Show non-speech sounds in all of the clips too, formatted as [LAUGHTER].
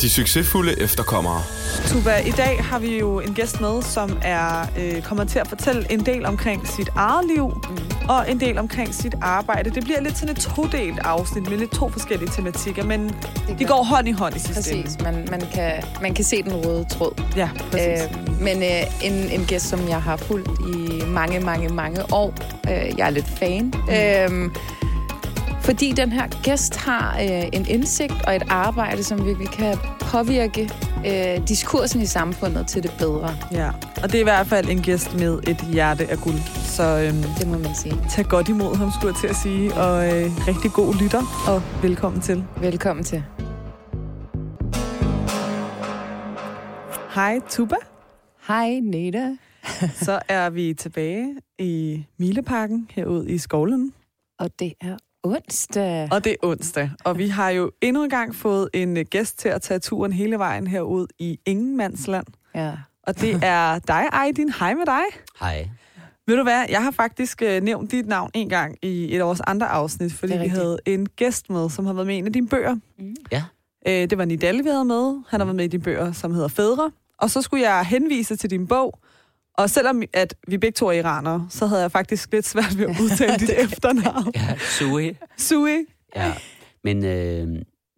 De succesfulde efterkommere. Tuba, i dag har vi jo en gæst med, som er øh, kommer til at fortælle en del omkring sit eget liv, mm og en del omkring sit arbejde. Det bliver lidt sådan et todelt afsnit med lidt to forskellige tematikker, men de går hånd i hånd i sidste ende. Præcis, man, man, kan, man kan se den røde tråd. Ja, præcis. Øh, men øh, en, en gæst, som jeg har fulgt i mange, mange, mange år. Øh, jeg er lidt fan. Mm. Øh, fordi den her gæst har øh, en indsigt og et arbejde, som virkelig kan påvirke øh, diskursen i samfundet til det bedre. Ja, og det er i hvert fald en gæst med et hjerte af guld. Så øhm, det må man sige. Tag godt imod ham, skulle jeg til at sige. Og øh, rigtig god lytter, og velkommen til. Velkommen til. Hej Tuba. Hej Neda. Så er vi tilbage i Mileparken herude i Skovlen. Og det er onsdag. Og det er onsdag. Og vi har jo endnu en gang fået en øh, gæst til at tage turen hele vejen herud i Ingenmandsland. Ja. Og det er dig, Aydin. Hej med dig. Hej. Ved du hvad, jeg har faktisk øh, nævnt dit navn en gang i et af vores andre afsnit, fordi vi havde en gæst med, som har været med i en af dine bøger. Mm. Ja. Øh, det var Nidal, vi havde med. Han har været med i dine bøger, som hedder Fædre. Og så skulle jeg henvise til din bog, og selvom at vi begge to er iranere, så havde jeg faktisk lidt svært ved at [LAUGHS] udtale dit efternavn. Ja, Sui. Sui. Ja, men øh,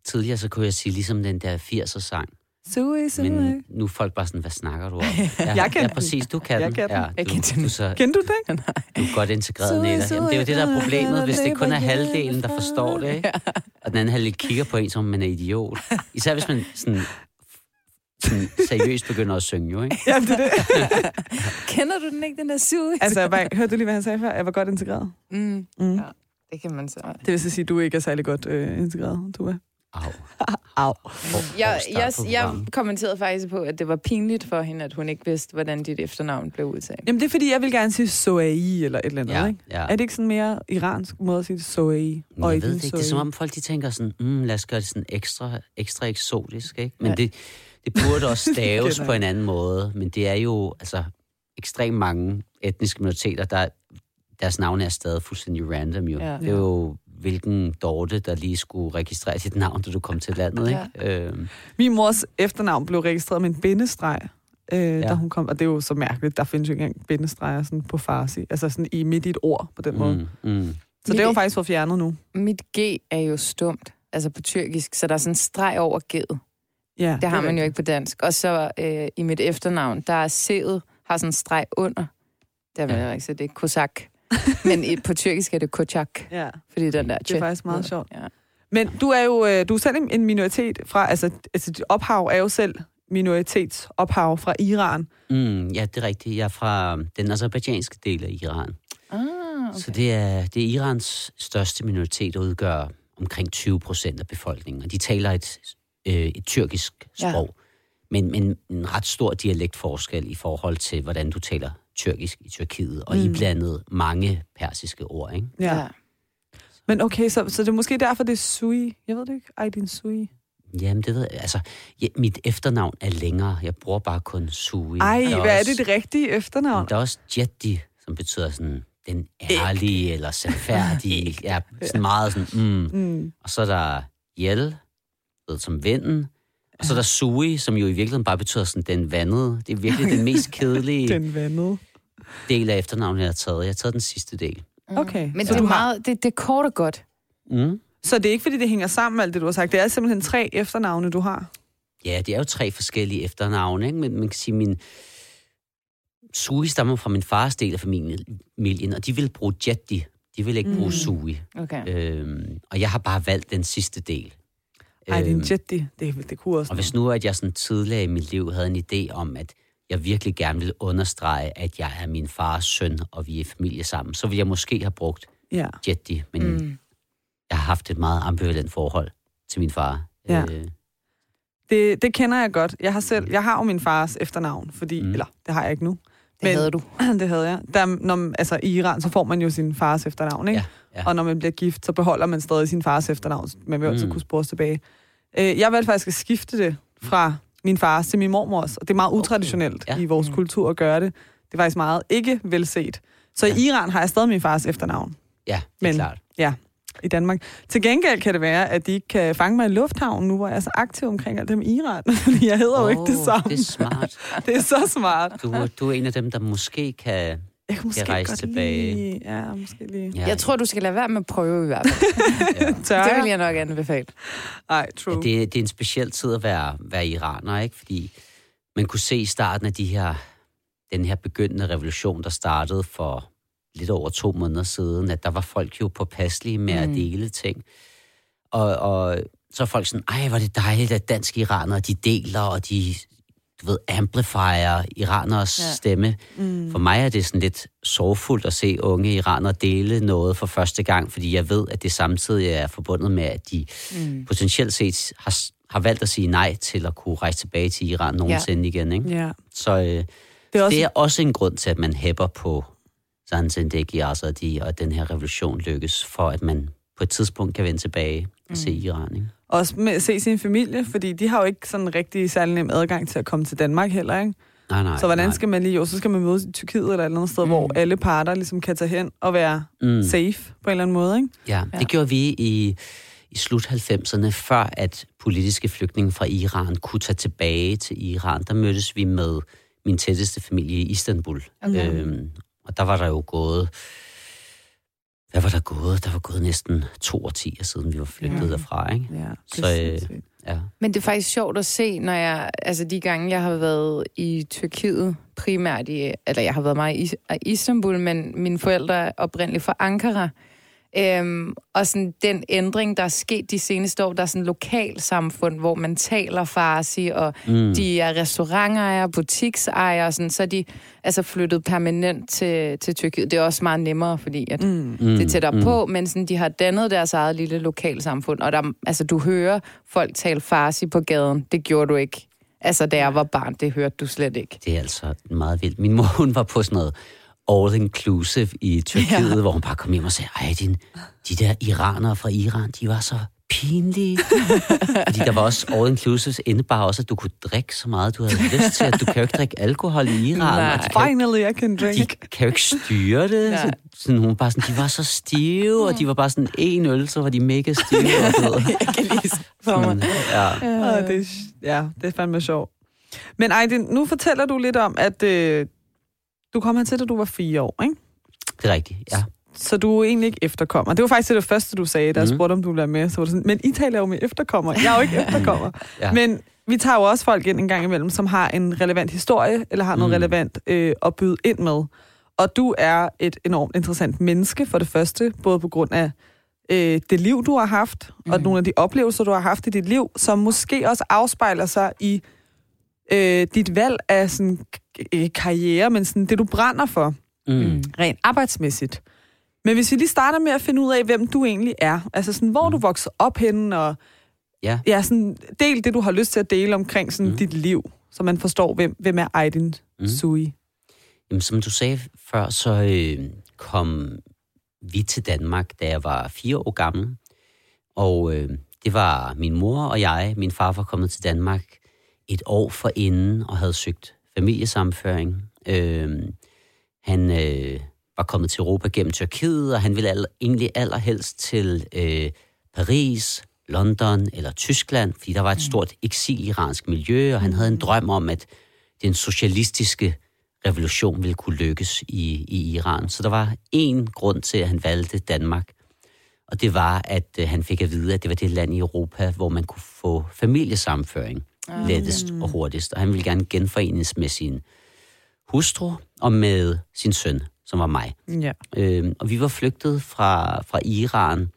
tidligere så kunne jeg sige ligesom den der 80'er-sang. Sui, Sui. Men nu er folk bare sådan, hvad snakker du om? [LAUGHS] Ja, jeg kan Ja, præcis, du kan jeg den. Kan. Ja, jeg du, kan den. Du, så, Kender du den? [LAUGHS] Du er godt integreret, Neda. Jamen, det er jo det, der er problemet, hvis det kun er halvdelen, der forstår det, ikke? Og den anden halvdel kigger på en, som man er idiot. Især hvis man sådan sådan seriøst begynder at synge, jo, ikke? [LAUGHS] Ja, det er det. [LAUGHS] Kender du den ikke, den der Sui? Altså, jeg bare, hørte du lige, hvad han sagde før? Jeg var godt integreret. Mm. Mm. Ja, det kan man så. Det vil så sige, at du ikke er særlig godt øh, integreret, du er. Au. [LAUGHS] Au. Jeg, jeg, jeg kommenterede faktisk på, at det var pinligt for hende, at hun ikke vidste, hvordan dit efternavn blev udtalt. Jamen, det er fordi, jeg vil gerne sige Soai eller et eller andet, Ja, ikke? ja. Er det ikke sådan mere iransk måde at sige? Soai? Jeg ved det ikke. Det er som om folk de tænker sådan, mm, lad os gøre det sådan ekstra, ekstra eksotisk, ikke? Men Ja. det, det burde også [LAUGHS] staves på en anden måde. Men det er jo altså ekstremt mange etniske minoriteter, der deres navn er stadig fuldstændig random jo. Ja. Det er jo hvilken Dorte, der lige skulle registrere sit navn, da du kom til landet, ikke? Øhm, Min mors efternavn blev registreret med en bindestreg, øh, ja. da Ja. hun kom. Og det er jo så mærkeligt. Der findes jo ikke engang bindestreger sådan på farsi. Altså sådan i midt i et ord på den måde. mm, mm. Så det er jo faktisk fået fjernet nu. Mit G er jo stumt, altså på tyrkisk, så der er sådan en streg over G'et. Ja, Det har man jo ikke på dansk. Og så øh, i mit efternavn, der er C'et, har sådan en streg under. Der vil Ja. jeg ikke sige, det er kosak. Men i, på tyrkisk er det kochak, [LAUGHS] Ja, fordi den der... det er faktisk meget sjovt. Ja. Men du er jo øh, du er selv en minoritet fra, altså, altså dit ophav er jo selv minoritetsophav fra Iran. Mm, ja, det er rigtigt. Jeg er fra den azerbaijanske del af Iran. Ah, Okay. Så det er, det er Irans største minoritet, der udgør omkring 20 procent af befolkningen. Og de taler et, øh, et tyrkisk Ja. sprog, men, men en ret stor dialektforskel i forhold til, hvordan du taler tyrkisk i Tyrkiet, og Mm. iblandet mange persiske ord, ikke? Ja. ja. ja. Men okay, så, så det er måske derfor, det er Sui. Jeg ved det ikke. Ej, din Sui. Jamen, det ved jeg. Altså, ja, mit efternavn er længere. Jeg bruger bare kun Sui. Ej, hvad er også- det det rigtige efternavn? Der er også Jetty, som betyder sådan den ærlige eller sandfærdige. ja, sådan meget sådan, mm. Mm. Og så er der Jel, ved, som vinden. Og så er der Sui, som jo i virkeligheden bare betyder sådan den vandede. Det er virkelig den mest kedelige [LAUGHS] Den vandede. del af efternavnet, jeg har taget. Jeg har taget den sidste del. Okay. Men så det er, meget, det, det er kort og godt. Mm. Så det er ikke, fordi det hænger sammen med alt det, du har sagt. Det er simpelthen tre efternavne, du har. Ja, det er jo tre forskellige efternavne, ikke? men man kan sige, min Sui stammer fra min fars del af familien, og de vil bruge Jetti. De vil ikke bruge Mm. Sui. Okay. Øhm, og jeg har bare valgt den sidste del. Ej, det er en Øhm, Jetty. Det, det kunne også Og hvis nu, at jeg sådan tidligere i mit liv havde en idé om, at jeg virkelig gerne ville understrege, at jeg er min fars søn, og vi er familie sammen, så ville jeg måske have brugt Ja. Jetty, men mm. jeg har haft et meget ambivalent forhold til min far. Ja. Øh, Det, det kender jeg godt. Jeg har selv, jeg har jo min fars efternavn, fordi, mm. Mm. eller det har jeg ikke nu. Det havde du. [CLEARS THROAT] det havde jeg. Der, når, altså, I Iran, så får man jo sin fars efternavn, ikke? Ja, ja. Og når man bliver gift, så beholder man stadig sin fars efternavn. Man vil altid Mm. kunne spores tilbage. Øh, jeg valgte faktisk at skifte det fra min fars til min mormors, og det er meget utraditionelt Ja. i vores Mm. kultur at gøre det. Det er faktisk meget ikke velset. Så i Iran har jeg stadig min fars efternavn. Ja, det er Men- klart. Ja, i Danmark. Til gengæld kan det være, at de ikke kan fange mig i lufthavnen nu, hvor jeg er så aktiv omkring alt det med Iran. [LAUGHS] Jeg hedder jo ikke det samme. Det er smart. [LAUGHS] Det er så smart. Du, du er en af dem, der måske kan... Jeg kan måske rejse godt tilbage. Lige, ja, måske lige. Ja, Jeg tror, du skal lade være med at prøve i hvert fald. [LAUGHS] [LAUGHS] ja. Det vil jeg? nok anbefale. Ej, true. Ja, det, det er en speciel tid at være, være iraner, ikke? Fordi man kunne se i starten af de her, den her begyndende revolution, der startede for lidt over to måneder siden, at der var folk jo påpasselige med mm. at dele ting. Og, og så er folk sådan, ej, hvor er det dejligt, at danske iranere, de deler, og de, du ved, amplifier iraners ja. Stemme. Mm. For mig er det sådan lidt sorgfuldt at se unge iranere dele noget for første gang, fordi jeg ved, at det samtidig er forbundet med, at de Mm. potentielt set har, har valgt at sige nej til at kunne rejse tilbage til Iran nogensinde ja. igen. Ikke? Ja. Så øh, Det er også, det er også en grund til, at man hæpper på sådan Zendegi Azadi, og at den her revolution lykkes, for at man på et tidspunkt kan vende tilbage og se Iran. Ikke? Også med at se sin familie, fordi de har jo ikke sådan rigtig særlig nem adgang til at komme til Danmark heller, ikke? Nej, nej. så hvordan nej. skal man lige, jo, så skal man mødes i Tyrkiet eller et eller andet sted, mm. hvor alle parter ligesom kan tage hen og være Mm. safe på en eller anden måde, ikke? Ja, Ja. det gjorde vi i, i slut 90'erne, før at politiske flygtninge fra Iran kunne tage tilbage til Iran. Der mødtes vi med min tætteste familie i Istanbul. Okay. Øhm, og der var der jo gået... Hvad var der gået? Der var gået næsten to årtier siden, vi var flygtet Ja. derfra, ikke? Ja, Så, øh, Ja. Men det er faktisk sjovt at se, når jeg, altså de gange, jeg har været i Tyrkiet, primært i, eller jeg har været meget i Istanbul, men mine forældre er oprindeligt fra Ankara. Øhm, og sådan den ændring, der er sket de seneste år, der er sådan lokalsamfund, hvor man taler farsi, og Mm. de er restaurantejere, butiksejere, og sådan, så er de altså flyttet permanent til, til Tyrkiet. Det er også meget nemmere, fordi at Mm. Mm. det er tættere Mm. på, men sådan, de har dannet deres eget lille lokalsamfund, og der, altså, du hører folk tale farsi på gaden. Det gjorde du ikke. Altså, da jeg var barn, det hørte du slet ikke. Det er altså meget vildt. Min mor, hun var på sådan noget all-inclusive i Tyrkiet, Ja. hvor hun bare kom hjem og sagde, ej, din, de der iranere fra Iran, de var så pinlige. [LAUGHS] Fordi der var også all-inclusive, indebar også, at du kunne drikke så meget, du havde lyst til, at du kan jo ikke drikke alkohol i Iran. Nej. og de kan, Finally, I can de drink. kan jo ikke styre det. Ja. Så, sådan, hun var bare sådan, de var så stive, og de var bare sådan en øl, så var de mega stive. [LAUGHS] Og, ved. Jeg kan mig. sådan, ja. Ja. det, er, ja, det er fandme sjovt. Men Aydin, nu fortæller du lidt om, at øh, du kom hertil, da du var fire år, ikke? Det er rigtigt, ja. Så du er egentlig ikke efterkommer. Det var faktisk det første, du sagde, da jeg Mhm. spurgte, om du ville være med. Så var det sådan, men I taler jo med efterkommer. Jeg er jo ikke [LAUGHS] efterkommer. Ja. Men vi tager jo også folk ind en gang imellem, som har en relevant historie, eller har noget Mm. relevant øh, at byde ind med. Og du er et enormt interessant menneske, for det første, både på grund af øh, det liv, du har haft, mm. og Mm. nogle af de oplevelser, du har haft i dit liv, som måske også afspejler sig i øh, dit valg af sådan, ikke karriere, men sådan det, du brænder for Mm. rent arbejdsmæssigt. Men hvis vi lige starter med at finde ud af, hvem du egentlig er, altså sådan, hvor mm. du voksede op henne, og Ja. ja, sådan, del det, du har lyst til at dele omkring sådan, mm. Mm. dit liv, så man forstår, hvem, hvem er Aydin mm. Mm. Sui. Jamen, som du sagde før, så øh, kom vi til Danmark, da jeg var fire år gammel. Og øh, det var min mor og jeg. Min far var kommet til Danmark et år for inden og havde søgt familiesamføring. Øh, han øh, var kommet til Europa gennem Tyrkiet, og han ville all, egentlig allerhelst til øh, Paris, London eller Tyskland, fordi der var et stort eksil-iransk miljø, og han havde en drøm om, at den socialistiske revolution ville kunne lykkes i, i Iran. Så der var én grund til, at han valgte Danmark, og det var, at øh, han fik at vide, at det var det land i Europa, hvor man kunne få familiesamføring Ah. lettest og hurtigst. Og han ville gerne genforenes med sin hustru og med sin søn, som var mig. Ja. Øh, og vi var flygtet fra, fra Iran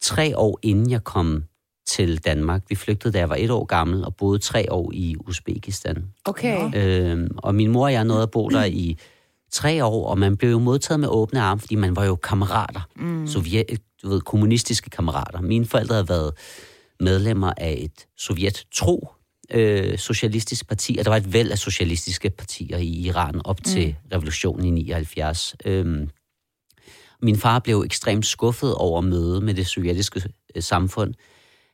tre år inden jeg kom til Danmark. Vi flygtede, da jeg var et år gammel, og boede tre år i Uzbekistan. Okay. Øh, og min mor og jeg nåede at bo der i tre år, og man blev jo modtaget med åbne arme, fordi man var jo kammerater. Mm. Sovjet, du ved, kommunistiske kammerater. Mine forældre havde været medlemmer af et sovjet-tro øh, socialistisk parti, og der var et væld af socialistiske partier i Iran op til revolutionen i 79. Øhm, min far blev ekstremt skuffet over mødet med det sovjetiske øh, samfund.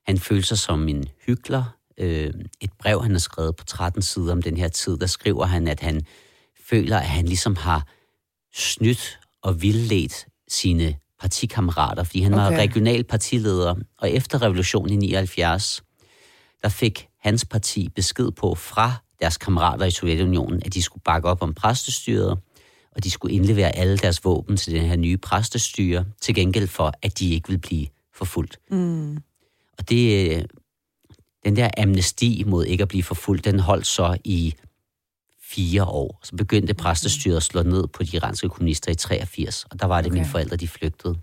Han følte sig som en hykler. Øh, et brev, han har skrevet på 13 sider om den her tid, der skriver han, at han føler, at han ligesom har snydt og vildledt sine partikammerater, fordi han okay. var regional partileder. Og efter revolutionen i 79, der fik hans parti besked på fra deres kammerater i Sovjetunionen, at de skulle bakke op om præstestyret, og de skulle indlevere alle deres våben til den her nye præstestyre, til gengæld for, at de ikke ville blive forfulgt. Mm. Og det, den der amnesti mod ikke at blive forfulgt, den holdt så i fire år. Så begyndte præstestyret at slå ned på de iranske kommunister i 83, og der var det okay. mine forældre, de flygtede.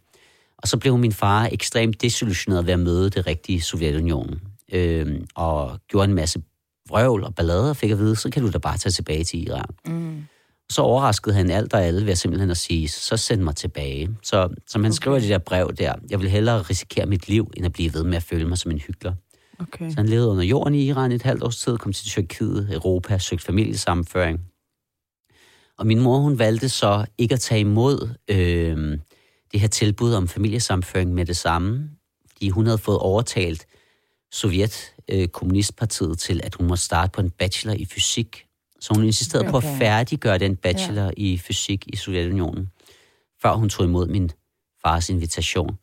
Og så blev min far ekstremt desillusioneret ved at møde det rigtige Sovjetunionen, øh, og gjorde en masse vrøvl og ballade, og fik at vide, så kan du da bare tage tilbage til Iran. Mm. Så overraskede han alt og alle ved at simpelthen at sige, så send mig tilbage. Så som han okay. skriver i det der brev der, jeg vil hellere risikere mit liv, end at blive ved med at føle mig som en hyggelig. Okay. Så han levede under jorden i Iran et halvt års tid, kom til Tyrkiet, Europa, søgte familiesammenføring. Og min mor, hun valgte så ikke at tage imod øh, det her tilbud om familiesammenføring med det samme, fordi hun havde fået overtalt Sovjet, øh, Kommunistpartiet, til at hun måtte starte på en bachelor i fysik. Så hun insisterede okay. på at færdiggøre den bachelor ja. i fysik i Sovjetunionen, før hun tog imod min fars invitation.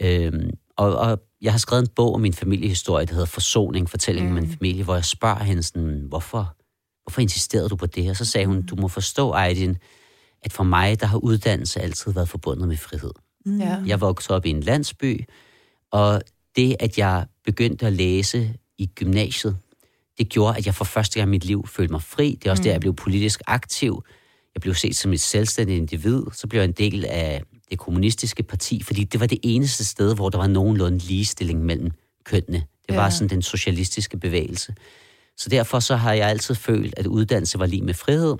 Øhm, og, og jeg har skrevet en bog om min familiehistorie, der hedder Forsoning, fortælling mm. om en familie, hvor jeg spørger hende sådan, hvorfor, hvorfor insisterede du på det her? Så sagde hun, du må forstå, Aydin, at for mig, der har uddannelse altid været forbundet med frihed. Mm. Ja. Jeg voksede op i en landsby, og det, at jeg begyndte at læse i gymnasiet, det gjorde, at jeg for første gang i mit liv følte mig fri. Det er også mm. der, jeg blev politisk aktiv. Jeg blev set som et selvstændigt individ. Så blev jeg en del af det kommunistiske parti, fordi det var det eneste sted, hvor der var nogenlunde ligestilling mellem kønnene. Det var ja. sådan den socialistiske bevægelse. Så derfor så har jeg altid følt, at uddannelse var lige med frihed.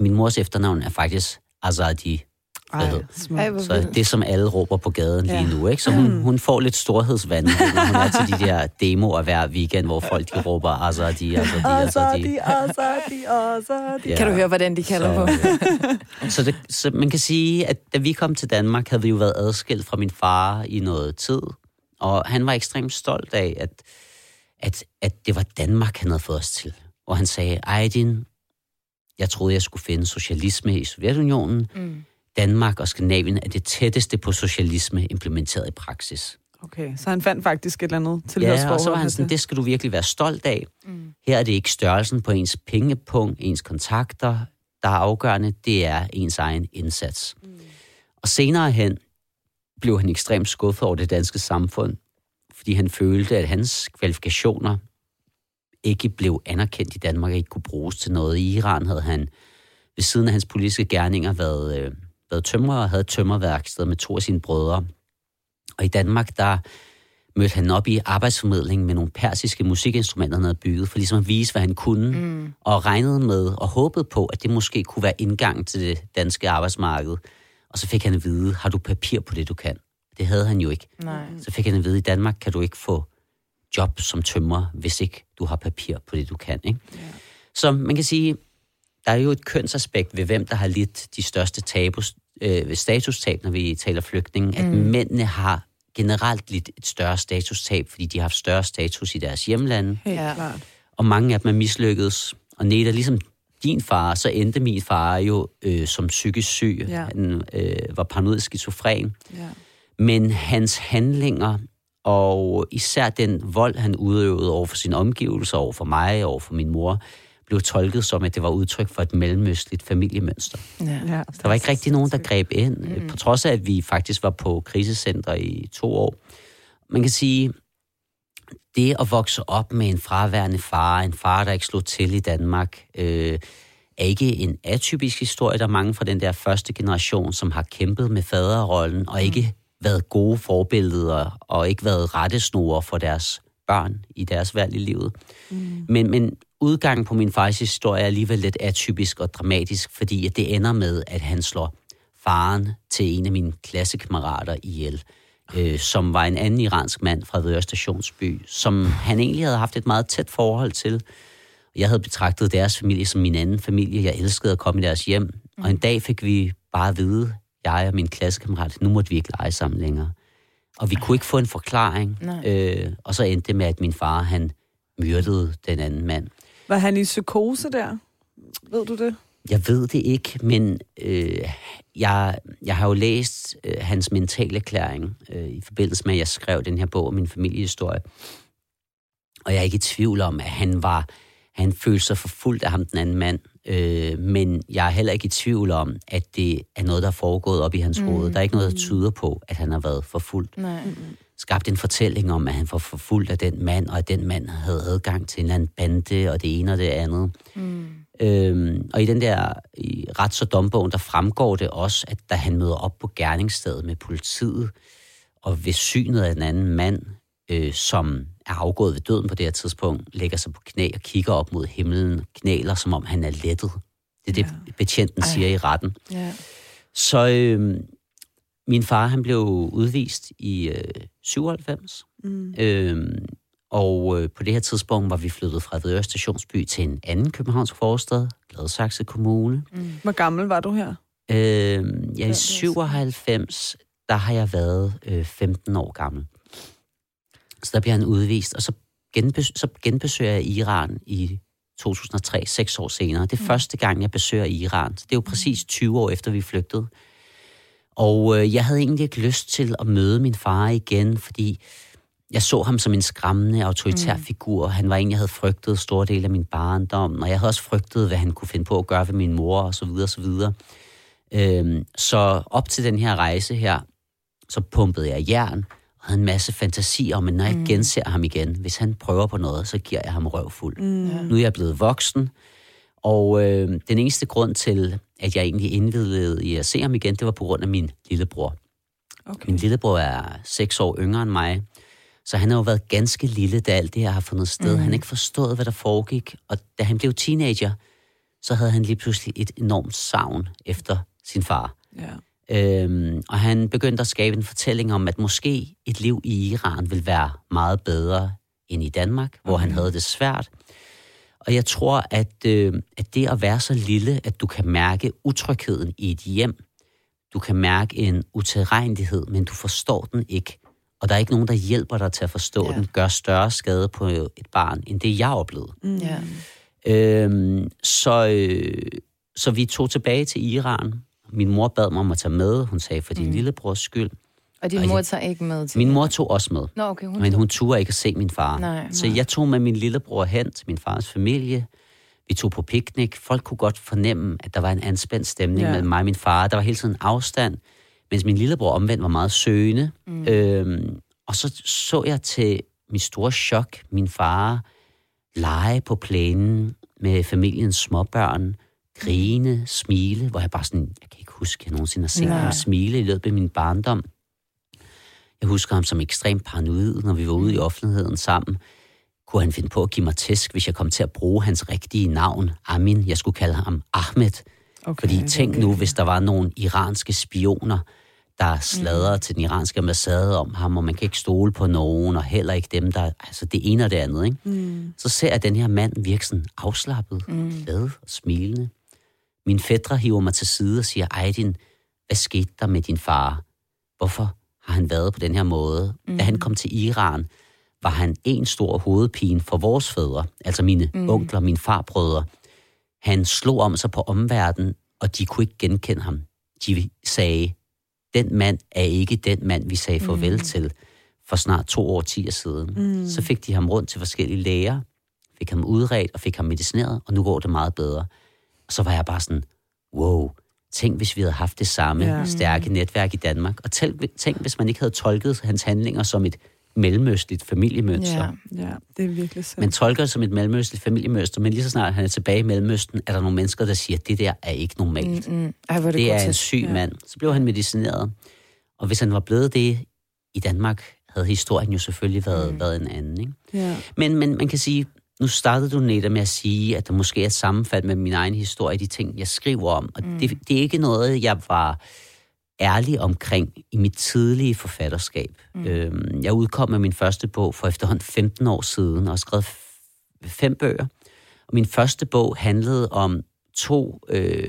Min mors efternavn er faktisk Azadi ej, så det, som alle råber på gaden ja. lige nu. Ikke? Så hun, hun får lidt storhedsvand, når hun er til de der demoer hver weekend, hvor folk de råber Azadi, Azadi, Azadi. Azadi, Azadi. Ja. Kan du høre, hvordan de kalder så, på? så, det, så man kan sige, at da vi kom til Danmark, havde vi jo været adskilt fra min far i noget tid. Og han var ekstremt stolt af, at, at, at det var Danmark, han havde fået os til. Og han sagde, Aydin, jeg troede, jeg skulle finde socialisme i Sovjetunionen, mm Danmark og Skandinavien er det tætteste på socialisme implementeret i praksis. Okay, så han fandt faktisk et eller andet tilhørsforhold? Ja, og så var han sådan, det skal du virkelig være stolt af. Mm. Her er det ikke størrelsen på ens pengepunkt, ens kontakter, der er afgørende, det er ens egen indsats. Mm. Og senere hen blev han ekstremt skuffet over det danske samfund, fordi han følte, at hans kvalifikationer ikke blev anerkendt i Danmark og ikke kunne bruges til noget. I Iran havde han ved siden af hans politiske gerninger været øh, været tømrer og havde et tømmerværksted med to af sine brødre. Og i Danmark, der mødte han op i arbejdsformidling med nogle persiske musikinstrumenter, han havde bygget, for ligesom at vise, hvad han kunne, mm. og regnede med og håbede på, at det måske kunne være indgang til det danske arbejdsmarked. Og så fik han at vide, har du papir på det, du kan? Det havde han jo ikke. Nej. Så fik han at vide, i Danmark kan du ikke få job som tømrer, hvis ikke du har papir på det, du kan. Ikke? Ja. Så man kan sige, der er jo et kønsaspekt ved, hvem der har lidt de største tabus, øh, statustab, når vi taler flygtninge, mm. at mændene har generelt lidt et større statustab, fordi de har haft større status i deres hjemlande. Ja. Og mange af dem er mislykkedes. Og Neda, ligesom din far, så endte min far jo øh, som psykisk syg. Ja. Han øh, var paranoid skizofren. Ja. Men hans handlinger, og især den vold, han udøvede over for sine omgivelser, over for mig, over for min mor, blev tolket som, at det var udtryk for et mellemøstligt familiemønster. Ja. Ja, der var ikke rigtig nogen, der greb ind, mm. på trods af, at vi faktisk var på krisecenter i to år. Man kan sige, det at vokse op med en fraværende far, en far, der ikke slog til i Danmark, øh, er ikke en atypisk historie. Der er mange fra den der første generation, som har kæmpet med faderrollen, og ikke mm. været gode forbilleder, og ikke været rettesnore for deres børn i deres valg i livet. Mm. Men, men udgangen på min fars historie er alligevel lidt atypisk og dramatisk, fordi at det ender med, at han slår faren til en af mine klassekammerater ihjel, øh, som var en anden iransk mand fra Vedøre Stationsby, som han egentlig havde haft et meget tæt forhold til. Jeg havde betragtet deres familie som min anden familie. Jeg elskede at komme i deres hjem. Og en dag fik vi bare at vide, jeg og min klassekammerat, nu måtte vi ikke lege sammen længere. Og vi kunne ikke få en forklaring. Øh, og så endte det med, at min far, han myrdede den anden mand. Var han i psykose der? Ved du det? Jeg ved det ikke, men øh, jeg, jeg har jo læst øh, hans mentalerklæring øh, i forbindelse med, at jeg skrev den her bog om min familiehistorie. Og jeg er ikke i tvivl om, at han var han følte sig forfulgt af ham, den anden mand. Øh, men jeg er heller ikke i tvivl om, at det er noget, der er foregået op i hans mm. hoved. Der er ikke noget, der tyder på, at han har været forfulgt. Nej. Skabt en fortælling om, at han var forfulgt af den mand, og at den mand havde adgang til en eller anden bande, og det ene og det andet. Mm. Øhm, og i den der i rets- og dombogen, der fremgår det også, at da han møder op på gerningsstedet med politiet, og ved synet af den anden mand, øh, som er afgået ved døden på det her tidspunkt, lægger sig på knæ og kigger op mod himlen, knæler, som om han er lettet. Det er det, ja. betjenten Ej. siger i retten. Ja. Så øh, min far, han blev udvist i øh, 97. Mm. Øh, og øh, på det her tidspunkt var vi flyttet fra Vedøre Stationsby til en anden københavnsk forstad, Gladsaxe Kommune. Mm. Hvor gammel var du her? Øh, ja, i 97, der har jeg været øh, 15 år gammel. Så der bliver han udvist, og så, genbes, så genbesøger jeg Iran i 2003, seks år senere. Det er mm. første gang, jeg besøger Iran. Så det er jo præcis 20 år efter, vi flygtede. Og øh, jeg havde egentlig ikke lyst til at møde min far igen, fordi jeg så ham som en skræmmende, autoritær mm. figur. Han var en, jeg havde frygtet store dele af min barndom, og jeg havde også frygtet, hvad han kunne finde på at gøre ved min mor, og så videre, og så videre. Øhm, så op til den her rejse her, så pumpede jeg jern, havde en masse fantasi om, at når jeg mm. genser ham igen, hvis han prøver på noget, så giver jeg ham røvfuld. Mm. Nu er jeg blevet voksen, og øh, den eneste grund til, at jeg egentlig indvidede i at se ham igen, det var på grund af min lillebror. Okay. Min lillebror er seks år yngre end mig, så han har jo været ganske lille, da alt det her har fundet sted. Mm. Han har ikke forstået, hvad der foregik, og da han blev teenager, så havde han lige pludselig et enormt savn efter sin far. Ja. Øhm, og han begyndte at skabe en fortælling om, at måske et liv i Iran vil være meget bedre end i Danmark, hvor okay. han havde det svært. Og jeg tror, at, øh, at det at være så lille, at du kan mærke utrygheden i et hjem, du kan mærke en utilregnelighed, men du forstår den ikke, og der er ikke nogen, der hjælper dig til at forstå ja. den, gør større skade på et barn, end det jeg oplevede. Mm. Ja. Øhm, så, øh, så vi tog tilbage til Iran, min mor bad mig om at tage med. Hun sagde, for din mm. lillebrors skyld. Og din og mor tager ikke med til Min mor tog også med. Nå, okay, hun men hun turde ikke at se min far. Nej, så nej. jeg tog med min lillebror hen til min fars familie. Vi tog på piknik. Folk kunne godt fornemme, at der var en anspændt stemning ja. mellem mig og min far. Der var hele tiden afstand, mens min lillebror omvendt var meget søgende. Mm. Øhm, og så så jeg til min store chok min far lege på plænen med familiens småbørn grine, smile, hvor jeg bare sådan, jeg kan ikke huske, at jeg nogensinde har set Nej. ham smile i løbet af min barndom. Jeg husker ham som ekstremt paranoid, når vi var ude i offentligheden sammen. Kunne han finde på at give mig tæsk, hvis jeg kom til at bruge hans rigtige navn, Amin. Jeg skulle kalde ham Ahmed. Okay, Fordi tænk nu, hvis der var nogle iranske spioner, der sladrede mm. til den iranske ambassade om ham, og man kan ikke stole på nogen, og heller ikke dem, der... Altså det ene og det andet, ikke? Mm. Så ser jeg den her mand virke sådan afslappet, mm. glad og smilende. Min fætter hiver mig til side og siger, Ejdin, hvad skete der med din far? Hvorfor har han været på den her måde? Mm. Da han kom til Iran, var han en stor hovedpine for vores fædre, altså mine mm. onkler, mine farbrødre. Han slog om sig på omverdenen, og de kunne ikke genkende ham. De sagde, den mand er ikke den mand, vi sagde farvel mm. til for snart to år ti siden. Mm. Så fik de ham rundt til forskellige læger, fik ham udredt og fik ham medicineret, og nu går det meget bedre. Og så var jeg bare sådan, wow, tænk hvis vi havde haft det samme ja. stærke netværk i Danmark. Og tænk, tænk hvis man ikke havde tolket hans handlinger som et mellemøstligt familiemønster. Ja, ja, det er virkelig sandt. Man tolker som et mellemøstligt familiemønster, men lige så snart han er tilbage i Mellemøsten, er der nogle mennesker, der siger, at det der er ikke normalt. Mm, mm. Ej, det, det er en syg ja. mand. Så blev han medicineret. Og hvis han var blevet det i Danmark, havde historien jo selvfølgelig været, mm. været en anden. Ikke? Ja. Men, men man kan sige, nu startede du netop med at sige, at der måske er et sammenfald med min egen historie, de ting, jeg skriver om. Og mm. det, det er ikke noget, jeg var ærlig omkring i mit tidlige forfatterskab. Mm. Øhm, jeg udkom med min første bog for efterhånden 15 år siden, og skrev fem bøger. Og min første bog handlede om to øh,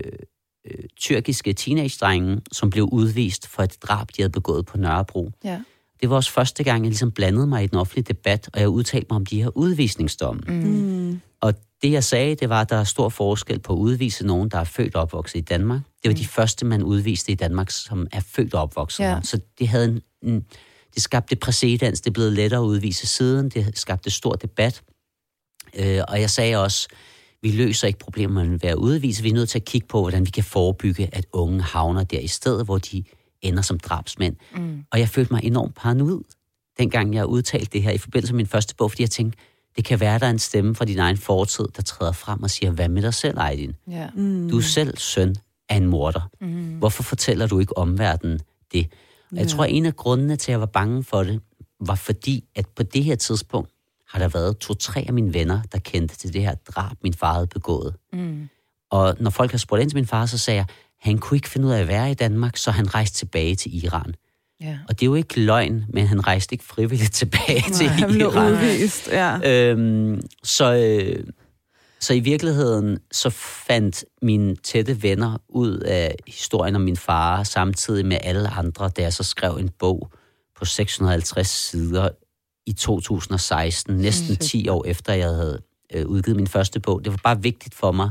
øh, tyrkiske teenage-drenge, som blev udvist for et drab, de havde begået på Nørrebro. Ja. Det var også første gang, jeg ligesom blandede mig i den offentlige debat, og jeg udtalte mig om de her udvisningsdomme. Mm. Mm. Og det, jeg sagde, det var, at der er stor forskel på at udvise nogen, der er født og opvokset i Danmark. Det var de første, man udviste i Danmark, som er født og opvokset. Ja. Så det havde en, en, det skabte præcedens, det blevet lettere at udvise siden, det skabte stor debat. Øh, og jeg sagde også, vi løser ikke problemerne ved at udvise, vi er nødt til at kigge på, hvordan vi kan forebygge, at unge havner der i stedet, hvor de ender som drabsmænd. Mm. Og jeg følte mig enormt paranoid, dengang jeg udtalte det her i forbindelse med min første bog, fordi jeg tænkte, det kan være, der er en stemme fra din egen fortid, der træder frem og siger, hvad med dig selv, Aydin? Ja. Mm. Du er selv søn af en morder. Mm. Hvorfor fortæller du ikke omverdenen det? Og jeg tror, at en af grundene til, at jeg var bange for det, var fordi, at på det her tidspunkt har der været to-tre af mine venner, der kendte til det her drab, min far havde begået. Mm. Og når folk har spurgt ind til min far, så sagde jeg, han kunne ikke finde ud af at være i Danmark, så han rejste tilbage til Iran. Ja. Og det er jo ikke løgn, men han rejste ikke frivilligt [LAUGHS] tilbage til Han blev Iran. udvist, ja. Øhm, så, øh, så i virkeligheden, så fandt mine tætte venner ud af historien om min far, samtidig med alle andre, da jeg så skrev en bog på 650 sider i 2016, næsten 10 år efter jeg havde øh, udgivet min første bog. Det var bare vigtigt for mig,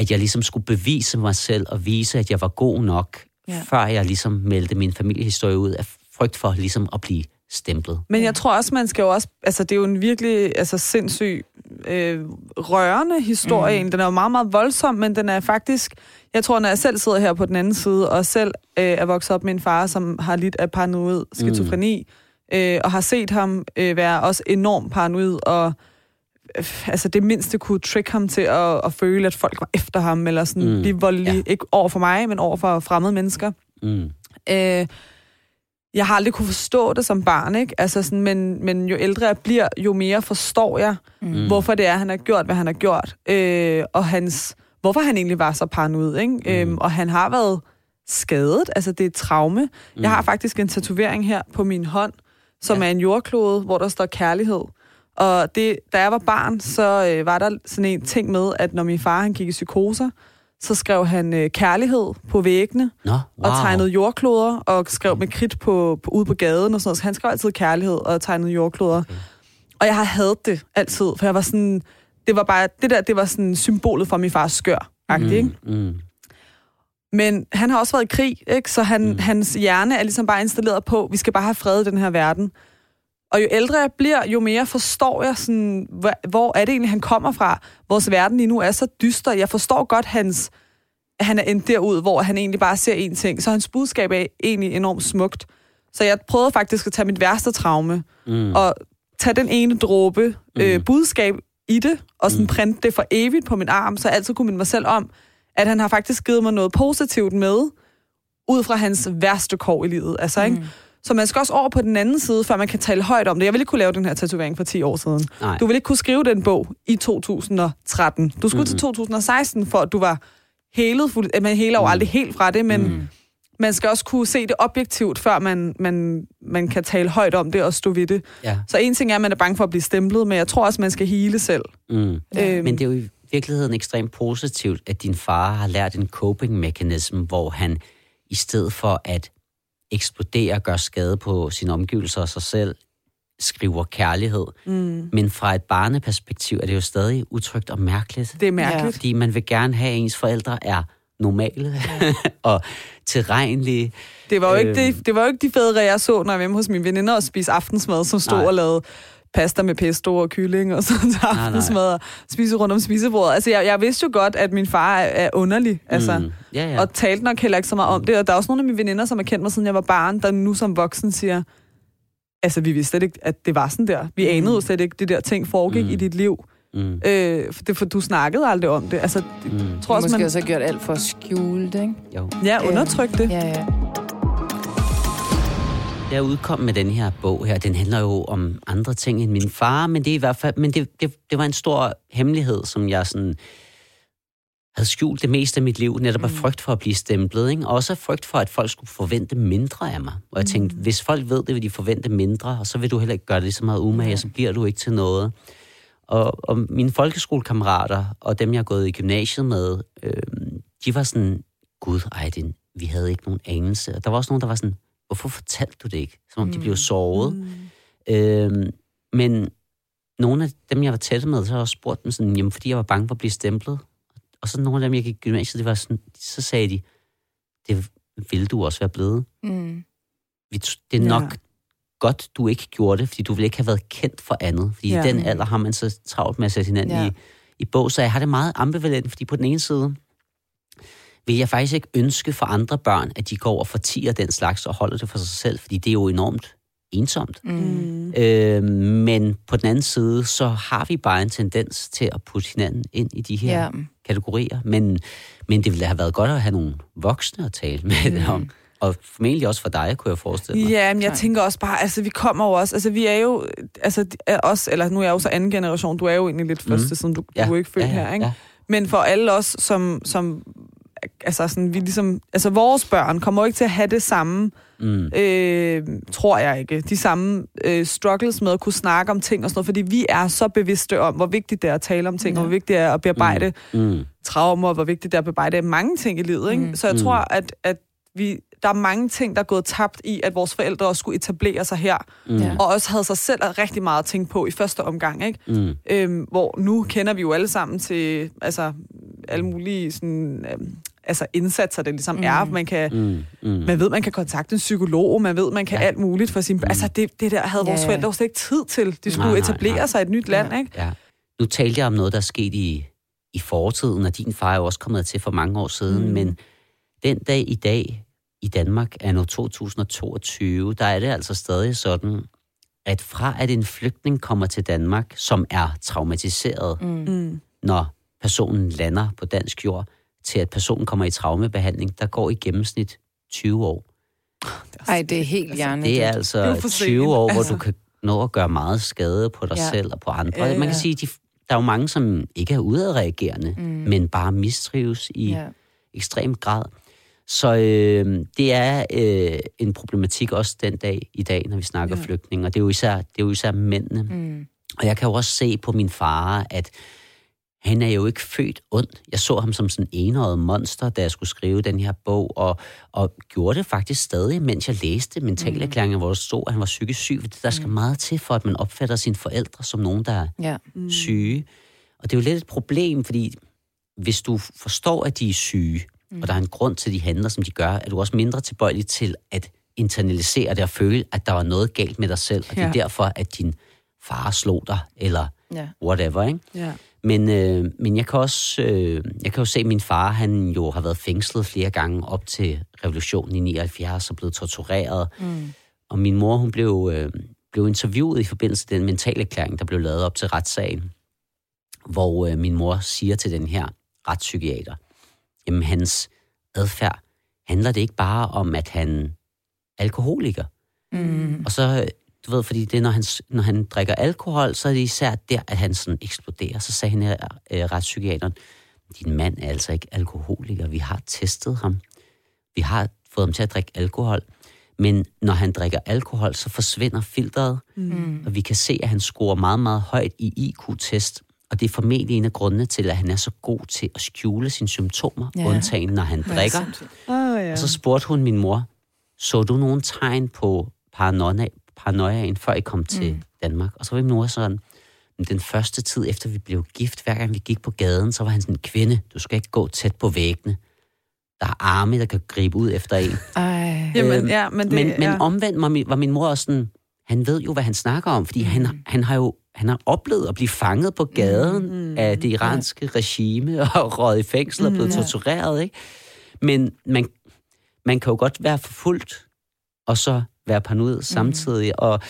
at jeg ligesom skulle bevise mig selv og vise, at jeg var god nok, Ja. før jeg ligesom meldte min familiehistorie ud af frygt for ligesom at blive stemplet. Men jeg tror også, man skal jo også... Altså, det er jo en virkelig altså, sindssyg, øh, rørende historie. Mm. Den er jo meget, meget voldsom, men den er faktisk... Jeg tror, når jeg selv sidder her på den anden side, og selv øh, er vokset op med en far, som har lidt af paranoid skizofreni, mm. øh, og har set ham øh, være også enormt paranoid, og altså det mindste kunne trick ham til at, at føle, at folk var efter ham, eller sådan mm. Mm. blive voldelige. Ja. Ikke over for mig, men over for fremmede mennesker. Mm. Øh, jeg har aldrig kunne forstå det som barn, ikke? Altså sådan, men, men jo ældre jeg bliver, jo mere forstår jeg, mm. hvorfor det er, han har gjort, hvad han har gjort. Øh, og hans, hvorfor han egentlig var så paranoid, ikke? Mm. Øhm, og han har været skadet, altså det er et traume. Mm. Jeg har faktisk en tatovering her på min hånd, som. Ja. er en jordklode, hvor der står kærlighed. Og det, da jeg var barn, så øh, var der sådan en ting med, at når min far han gik i psykoser, så skrev han øh, kærlighed på væggene, Nå, wow. og tegnede jordkloder, og skrev med kridt på, på, ude på gaden og sådan noget. Så han skrev altid kærlighed og tegnede jordkloder. Okay. Og jeg har hadet det altid, for jeg var sådan... Det var bare... Det der, det var sådan symbolet for min fars skør. Mm. Ikke? Mm. Men han har også været i krig, ikke? så han, mm. hans hjerne er ligesom bare installeret på, vi skal bare have fred i den her verden. Og jo ældre jeg bliver, jo mere forstår jeg, sådan, hvor, er det egentlig, han kommer fra. Vores verden lige nu er så dyster. Jeg forstår godt hans, at han er endt derud, hvor han egentlig bare ser én ting. Så hans budskab er egentlig enormt smukt. Så jeg prøvede faktisk at tage mit værste traume, Mm. og tage den ene dråbe øh, budskab i det, og sådan printe det for evigt på min arm, så jeg altid kunne minde mig selv om, at han har faktisk givet mig noget positivt med, ud fra hans værste kår i livet. Altså, ikke? Så man skal også over på den anden side, før man kan tale højt om det. Jeg ville ikke kunne lave den her tatovering for 10 år siden. Nej. Du ville ikke kunne skrive den bog i 2013. Du skulle mm-hmm. til 2016, for at du var helet fuld... eh, Man heler jo aldrig helt fra det, men mm. man skal også kunne se det objektivt, før man, man, man kan tale højt om det og stå ved det. Ja. Så en ting er, at man er bange for at blive stemplet, men jeg tror også, man skal hele selv. Mm. Øhm, Men det er jo i virkeligheden ekstremt positivt, at din far har lært en coping-mekanisme, hvor han i stedet for at eksplodere og gøre skade på sine omgivelser og sig selv, skriver kærlighed. Mm. Men fra et barneperspektiv er det jo stadig utrygt og mærkeligt. det er mærkeligt. Ja. Fordi man vil gerne have, at ens forældre er normale [LAUGHS] og tilregnelige. Det var jo ikke, Øhm. det, det var jo ikke de fædre, jeg så, når jeg var hjemme hos mine veninder og spiste aftensmad, som stod Nej. og lavede pasta med pesto og kylling og [LAUGHS] sådan til aftensmad og spise rundt om spisebordet. Altså, jeg, jeg vidste jo godt, at min far er, er underlig, altså, Mm. Ja, ja. og talte nok heller ikke så meget om det. Og der er også nogle af mine veninder, som har kendt mig, siden jeg var barn, der nu som voksen siger, altså, vi vidste slet ikke, at det var sådan der. Vi anede jo slet ikke, det der ting foregik Mm. i dit liv. Mm. Øh, for, det, for du snakkede aldrig om det. Altså, Mm. tror Du også, måske man... også har gjort alt for at skjule det, ikke? Jo. Ja, undertryk det. Ja, ja. Jeg udkom med den her bog her. Den handler jo om andre ting end min far, men det er i hvert fald, men det, det, det var en stor hemmelighed, som jeg sådan havde skjult det meste af mit liv, netop af frygt for at blive stemplet, ikke? og også af frygt for, at folk skulle forvente mindre af mig. Og jeg tænkte, hvis folk ved det, vil de forvente mindre, og så vil du heller ikke gøre det så meget umage, og så bliver du ikke til noget. Og, og mine folkeskolekammerater, og dem, jeg har gået i gymnasiet med, øh, de var sådan, gud, ej, det, vi havde ikke nogen anelse. Og der var også nogen, der var sådan, hvorfor fortalte du det ikke? Som om de blev såret. Mm. Øhm, men nogle af dem, jeg var tæt med, så har jeg også spurgt dem sådan, jamen, fordi jeg var bange for at blive stemplet. Og så nogle af dem, jeg gik i gymnasiet, det var sådan, så sagde de, det ville du også være blevet. Mm. Det er nok Ja. godt, du ikke gjorde det, fordi du ville ikke have været kendt for andet. Fordi Ja. i den alder har man så travlt med at sætte hinanden Ja. i, i bog. Så jeg har det meget ambivalent, fordi på den ene side vil jeg faktisk ikke ønske for andre børn, at de går over for 10 og den slags og holder det for sig selv, fordi det er jo enormt ensomt. Mm. Øh, men på den anden side, så har vi bare en tendens til at putte hinanden ind i de her Ja. kategorier. Men, men det ville have været godt at have nogle voksne at tale med mm. om. Og formentlig også for dig, kunne jeg forestille mig. Ja, men jeg tænker også bare, altså vi kommer jo også, altså vi er jo, altså os, eller nu er jeg jo så anden generation, du er jo egentlig lidt første, mm. siden du, ja. du er ikke født ja, ja, her, ikke? Ja. Men for alle os, som, som altså sådan, vi ligesom, altså vores børn kommer jo ikke til at have det samme, Mm. øh, tror jeg ikke, de samme øh, struggles med at kunne snakke om ting og sådan noget, fordi vi er så bevidste om, hvor vigtigt det er at tale om ting, Ja. og hvor vigtigt det er at bearbejde Mm. traumer, og hvor vigtigt det er at bearbejde mange ting i livet. Ikke? Mm. Så jeg Mm. tror, at, at vi, der er mange ting, der er gået tabt i, at vores forældre også skulle etablere sig her, Mm. Og også havde sig selv rigtig meget at tænke på i første omgang. Ikke? Mm. Øhm, hvor nu kender vi jo alle sammen til altså, alle mulige sådan, øhm, altså indsatser, det ligesom mm. er. Man, kan, Mm. Mm. man ved, man kan kontakte en psykolog, man ved, man kan Ja. alt muligt for sin... Mm. Altså det, det der havde vores Ja. forældre jo slet ikke tid til. De skulle Nej, nej, etablere nej. sig i et nyt land, Ja. ikke? Ja. Nu talte jeg om noget, der er sket i, i fortiden, og din far er jo også kommet til for mange år siden, mm. men den dag i dag i Danmark er nu 2022, der er det altså stadig sådan, at fra at en flygtning kommer til Danmark, som er traumatiseret, Mm. Mm. når personen lander på dansk jord, til at personen kommer i traumebehandling, der går i gennemsnit 20 år. Ej, det er helt hjerne. Det er Det er altså jo for 20 sent, år, hvor altså. du kan nå at gøre meget skade på dig Ja. selv og på andre. Ja, Ja, Man kan sige, at de, der er jo mange, som ikke er udadreagerende, mm. men bare mistrives i Ja. ekstrem grad. Så øh, det er øh, en problematik også den dag i dag, når vi snakker Ja. ja. flygtninge, og det er jo især, det er jo især mændene. Mm. Og jeg kan jo også se på min far, at han er jo ikke født ond. Jeg så ham som sådan en enøjet monster, da jeg skulle skrive den her bog, og, og gjorde det faktisk stadig, mens jeg læste mentalerklæringer, hvor der stod, at han var psykisk syg. Fordi der skal meget til for, at man opfatter sine forældre som nogen, der er Ja. mm. syge. Og det er jo lidt et problem, fordi hvis du forstår, at de er syge, mm. og der er en grund til, at de handler, som de gør, er du også mindre tilbøjelig til at internalisere det og føle, at der var noget galt med dig selv, og det er Ja. derfor, at din far slog dig, eller Ja. whatever, ikke? Ja. Men, øh, men jeg kan også øh, jeg kan jo se, at min far, han jo har været fængslet flere gange op til revolutionen i 79 og blevet tortureret. Mm. Og min mor, hun blev, øh, blev interviewet i forbindelse med den mentale erklæring, der blev lavet op til retssagen, hvor øh, min mor siger til den her retspsykiater, jamen hans adfærd, handler det ikke bare om, at han er alkoholiker? Mm. Og så, du ved, fordi det er, når han, når han drikker alkohol, så er det især der, at han sådan eksploderer. Så sagde hende øh, retspsykiateren, din mand er altså ikke alkoholiker. Vi har testet ham. Vi har fået ham til at drikke alkohol. Men når han drikker alkohol, så forsvinder filteret, Mm. og vi kan se, at han scorer meget, meget højt i IQ-test. Og det er formentlig en af grundene til, at han er så god til at skjule sine symptomer, Ja. ja. undtagen når han drikker. Oh, ja. Og så spurgte hun min mor, så du nogen tegn på paranoia, paranoiaen, før I kom til mm. Danmark? Og så var min mor sådan, "Men den første tid efter vi blev gift, hver gang vi gik på gaden, så var han sådan, kvinde, du skal ikke gå tæt på væggene. Der er arme, der kan gribe ud efter en. Ej. Jamen, Øhm, ja, men det, men, men ja. omvendt var min, var min mor også sådan, han ved jo, hvad han snakker om, fordi mm. han, han har jo han har oplevet at blive fanget på gaden mm. af det iranske regime [LAUGHS] og røget i fængsel og blevet Mm, mm. ja. tortureret, ikke? Men man, man kan jo godt være forfulgt og så være paranoid samtidig, og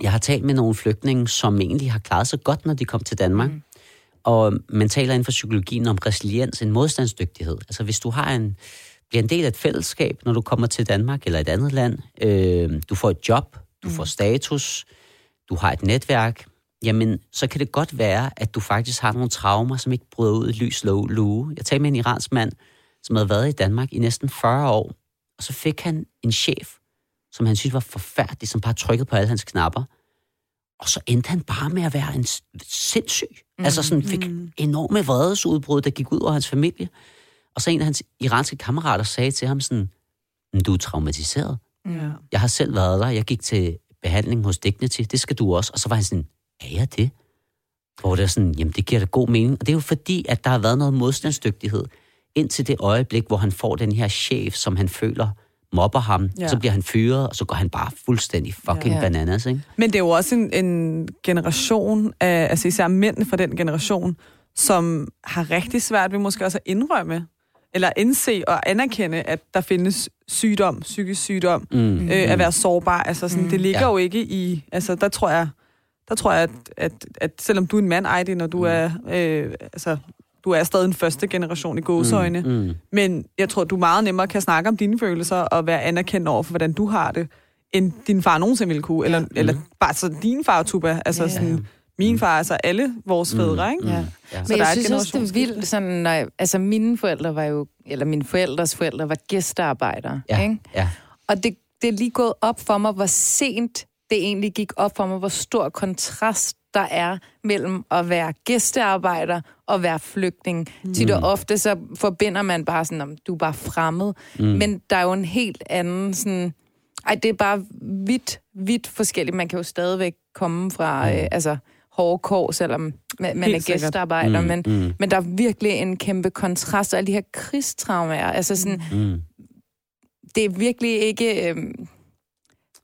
jeg har talt med nogle flygtninge, som egentlig har klaret sig godt, når de kom til Danmark. Mm. Og man taler inden for psykologien om resiliens, en modstandsdygtighed. Altså hvis du har en, bliver en del af et fællesskab, når du kommer til Danmark eller et andet land, øh, du får et job, du mm. får status, du har et netværk, jamen så kan det godt være, at du faktisk har nogle traumer, som ikke bryder ud i lys lue. Jeg talte med en iransk mand, som havde været i Danmark i næsten 40 år, og så fik han en chef, som han synes var forfærdelig, som bare trykkede på alle hans knapper. Og så endte han bare med at være en sindssyg. Mm, altså sådan fik enorme vredesudbrud, der gik ud over hans familie. Og så en af hans iranske kammerater sagde til ham sådan, "Men du er traumatiseret. Ja. Jeg har selv været der. Jeg gik til behandling hos Dignity. Det skal du også. Og så var han sådan, er jeg det? Hvor det er sådan, jamen det giver da god mening. Og det er jo fordi, at der har været noget modstandsdygtighed indtil det øjeblik, hvor han får den her chef, som han føler mobber ham, ja. så bliver han fyret, og så går han bare fuldstændig fucking ja. bananas, ikke? Men det er jo også en, en generation af, altså især mænd fra den generation, som har rigtig svært ved måske også at indrømme, eller indse og anerkende, at der findes sygdom, psykisk sygdom, mm. øh, at være sårbar. Altså sådan, mm. det ligger ja. jo ikke i, altså der tror jeg, der tror jeg, at, at, at selvom du er en mand, Ejdi, når du mm. er, øh, altså du er stadig en første generation i gåsøjne, mm, mm. men jeg tror, du meget nemmere kan snakke om dine følelser og være anerkendt over for, hvordan du har det, end din far nogensinde ville kunne, eller, mm. eller bare så din far, Tuba, altså yeah. sådan, min far, altså alle vores mm. fædre, ikke? Ja. Ja. Så Men jeg synes også, det er vildt, sådan, når, altså mine forældre var jo, eller mine forældres forældre var gæstearbejdere, ja. ikke? Ja. Og det, det er lige gået op for mig, hvor sent det egentlig gik op for mig, hvor stor kontrast der er mellem at være gæstearbejder og være flygtning. Mm. Til det ofte så forbinder man bare sådan, om du er bare fremmed. Mm. Men der er jo en helt anden sådan... Ej, det er bare vidt, vidt forskelligt. Man kan jo stadigvæk komme fra, mm. øh, altså, hårde kår, selvom man, man er gæstearbejder, mm, men, mm. men der er virkelig en kæmpe kontrast, og alle de her krigstraumer, altså sådan, mm. det er virkelig ikke, øh,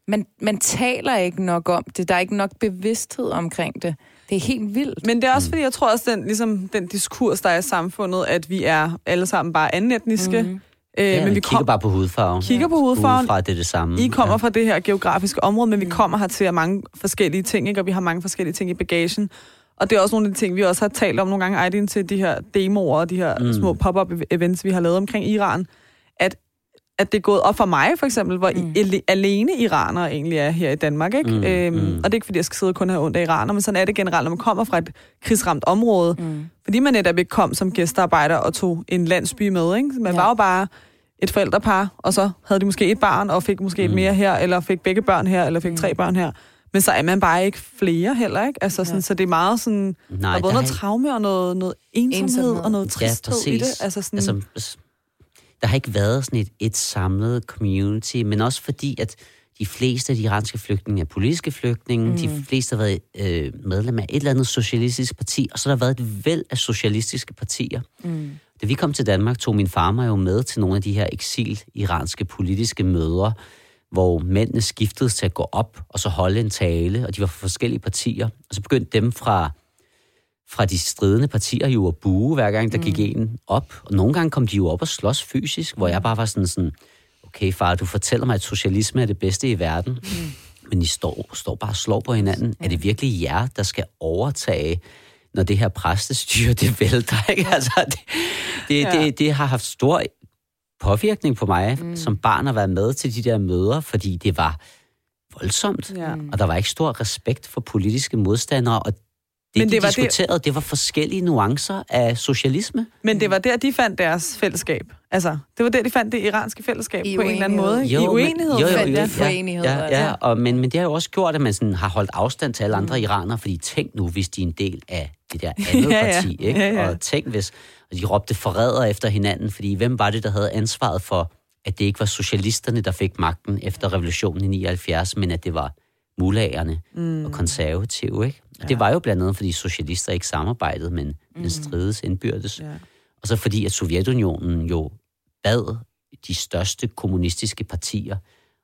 man, man taler ikke nok om det, der er ikke nok bevidsthed omkring det. Det er helt vildt. Men det er også fordi, jeg tror også, den, ligesom, den diskurs, der er i samfundet, at vi er alle sammen bare andenetniske. Mm. Øh, ja, men vi kigger kom, bare på hudfarven. Kigger på hudfarven. Udefra, det er det samme. I kommer ja. fra det her geografiske område, men vi mm. kommer her til mange forskellige ting, ikke? og vi har mange forskellige ting i bagagen. Og det er også nogle af de ting, vi også har talt om nogle gange, Aydin, til de her demoer og de her mm. små pop-up events, vi har lavet omkring Iran, at det er gået op for mig, for eksempel, hvor mm. alene iranere egentlig er her i Danmark. Ikke? Mm. Øhm, mm. Og det er ikke, fordi jeg skal sidde og kun have ondt af iraner, men sådan er det generelt, når man kommer fra et krigsramt område. Mm. Fordi man netop ikke kom som gæstearbejder og tog en landsby med. Ikke? Man ja. var jo bare et forældrepar, og så havde de måske et barn, og fik måske mm. et mere her, eller fik begge børn her, eller fik mm. tre børn her. Men så er man bare ikke flere heller, ikke? Altså, sådan, ja. så det er meget sådan... Nej, der er både noget traume og noget, noget ensomhed, ensomhed og noget tristhed ja, i det. Altså, sådan, altså, der har ikke været sådan et, et samlet community, men også fordi, at de fleste af de iranske flygtninge er politiske flygtninge, mm. de fleste har været øh, medlem af et eller andet socialistisk parti, og så har der været et væld af socialistiske partier. Mm. Da vi kom til Danmark, tog min far mig jo med til nogle af de her eksil-iranske politiske møder, hvor mændene skiftede til at gå op og så holde en tale, og de var fra forskellige partier. Og så begyndte dem fra fra de stridende partier jo at bue, hver gang der mm. gik en op. Og nogle gange kom de jo op og slås fysisk, hvor jeg bare var sådan, sådan okay far, du fortæller mig, at socialisme er det bedste i verden, mm. men I står, står bare og slår på hinanden. Ja. Er det virkelig jer, der skal overtage, når det her præstestyre, det vælter? Ikke? Altså, det, det, ja. det, det har haft stor påvirkning på mig, mm. som barn at være med til de der møder, fordi det var voldsomt, ja. og der var ikke stor respekt for politiske modstandere, og det, men det de var diskuterede, det... det var forskellige nuancer af socialisme. Men det var der, de fandt deres fællesskab. Altså, det var der, de fandt det iranske fællesskab I på en eller anden måde. Jo, I uenighed. Jo, jo, jo, jo, ja, ja, ja, og, men, men det har jo også gjort, at man sådan har holdt afstand til alle andre mm. iranere, fordi tænk nu, hvis de er en del af det der [LAUGHS] andet ja, parti, ja. ikke? Ja, ja. Og tænk hvis og de råbte forræder efter hinanden, fordi hvem var det, der havde ansvaret for, at det ikke var socialisterne, der fik magten efter revolutionen i 79, men at det var mulagerne mm. og konservative, ikke? Og ja. det var jo blandt andet, fordi socialister ikke samarbejdede, men, mm. men strides indbyrdes. Ja. Og så fordi, at Sovjetunionen jo bad de største kommunistiske partier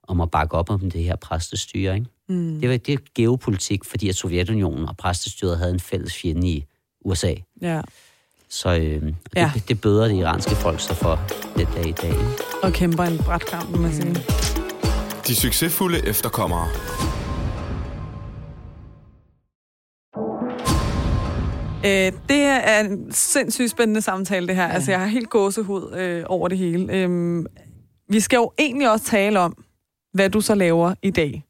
om at bakke op om det her præstestyre. Ikke? Mm. Det var det er geopolitik, fordi at Sovjetunionen og præstestyret havde en fælles fjende i USA. Ja. Så øh, det, ja. det, bøder det iranske folk sig for det dag i dag. Og kæmper en bræt kamp, må man sige. De succesfulde efterkommere. Øh, det er en sindssygt spændende samtale, det her. Ja. Altså, jeg har helt gåsehud øh, over det hele. Øh, vi skal jo egentlig også tale om, hvad du så laver i dag.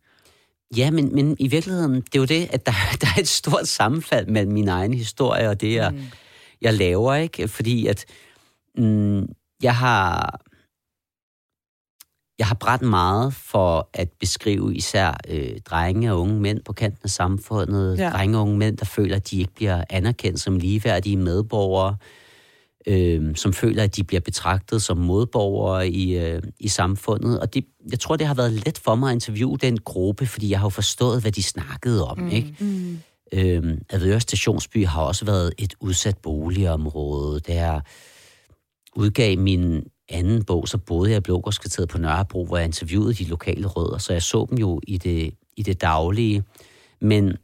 Ja, men, men i virkeligheden, det er jo det, at der, [LAUGHS] der er et stort sammenfald mellem min egen historie og det, jeg, mm. jeg laver, ikke? Fordi at mm, jeg har jeg har brændt meget for at beskrive især øh, drenge og unge mænd på kanten af samfundet. Ja. Drenge og unge mænd, der føler, at de ikke bliver anerkendt som ligeværdige medborgere. Øh, som føler, at de bliver betragtet som modborgere i, øh, i samfundet. Og det, jeg tror, det har været let for mig at interviewe den gruppe, fordi jeg har jo forstået, hvad de snakkede om. Mm. Ikke? Mm. Øhm, Avedøre Stationsby har også været et udsat boligområde. Der udgav min anden bog, så boede jeg i Blågårdskvarteret på Nørrebro, hvor jeg interviewede de lokale rødder, så jeg så dem jo i det, i det daglige. Men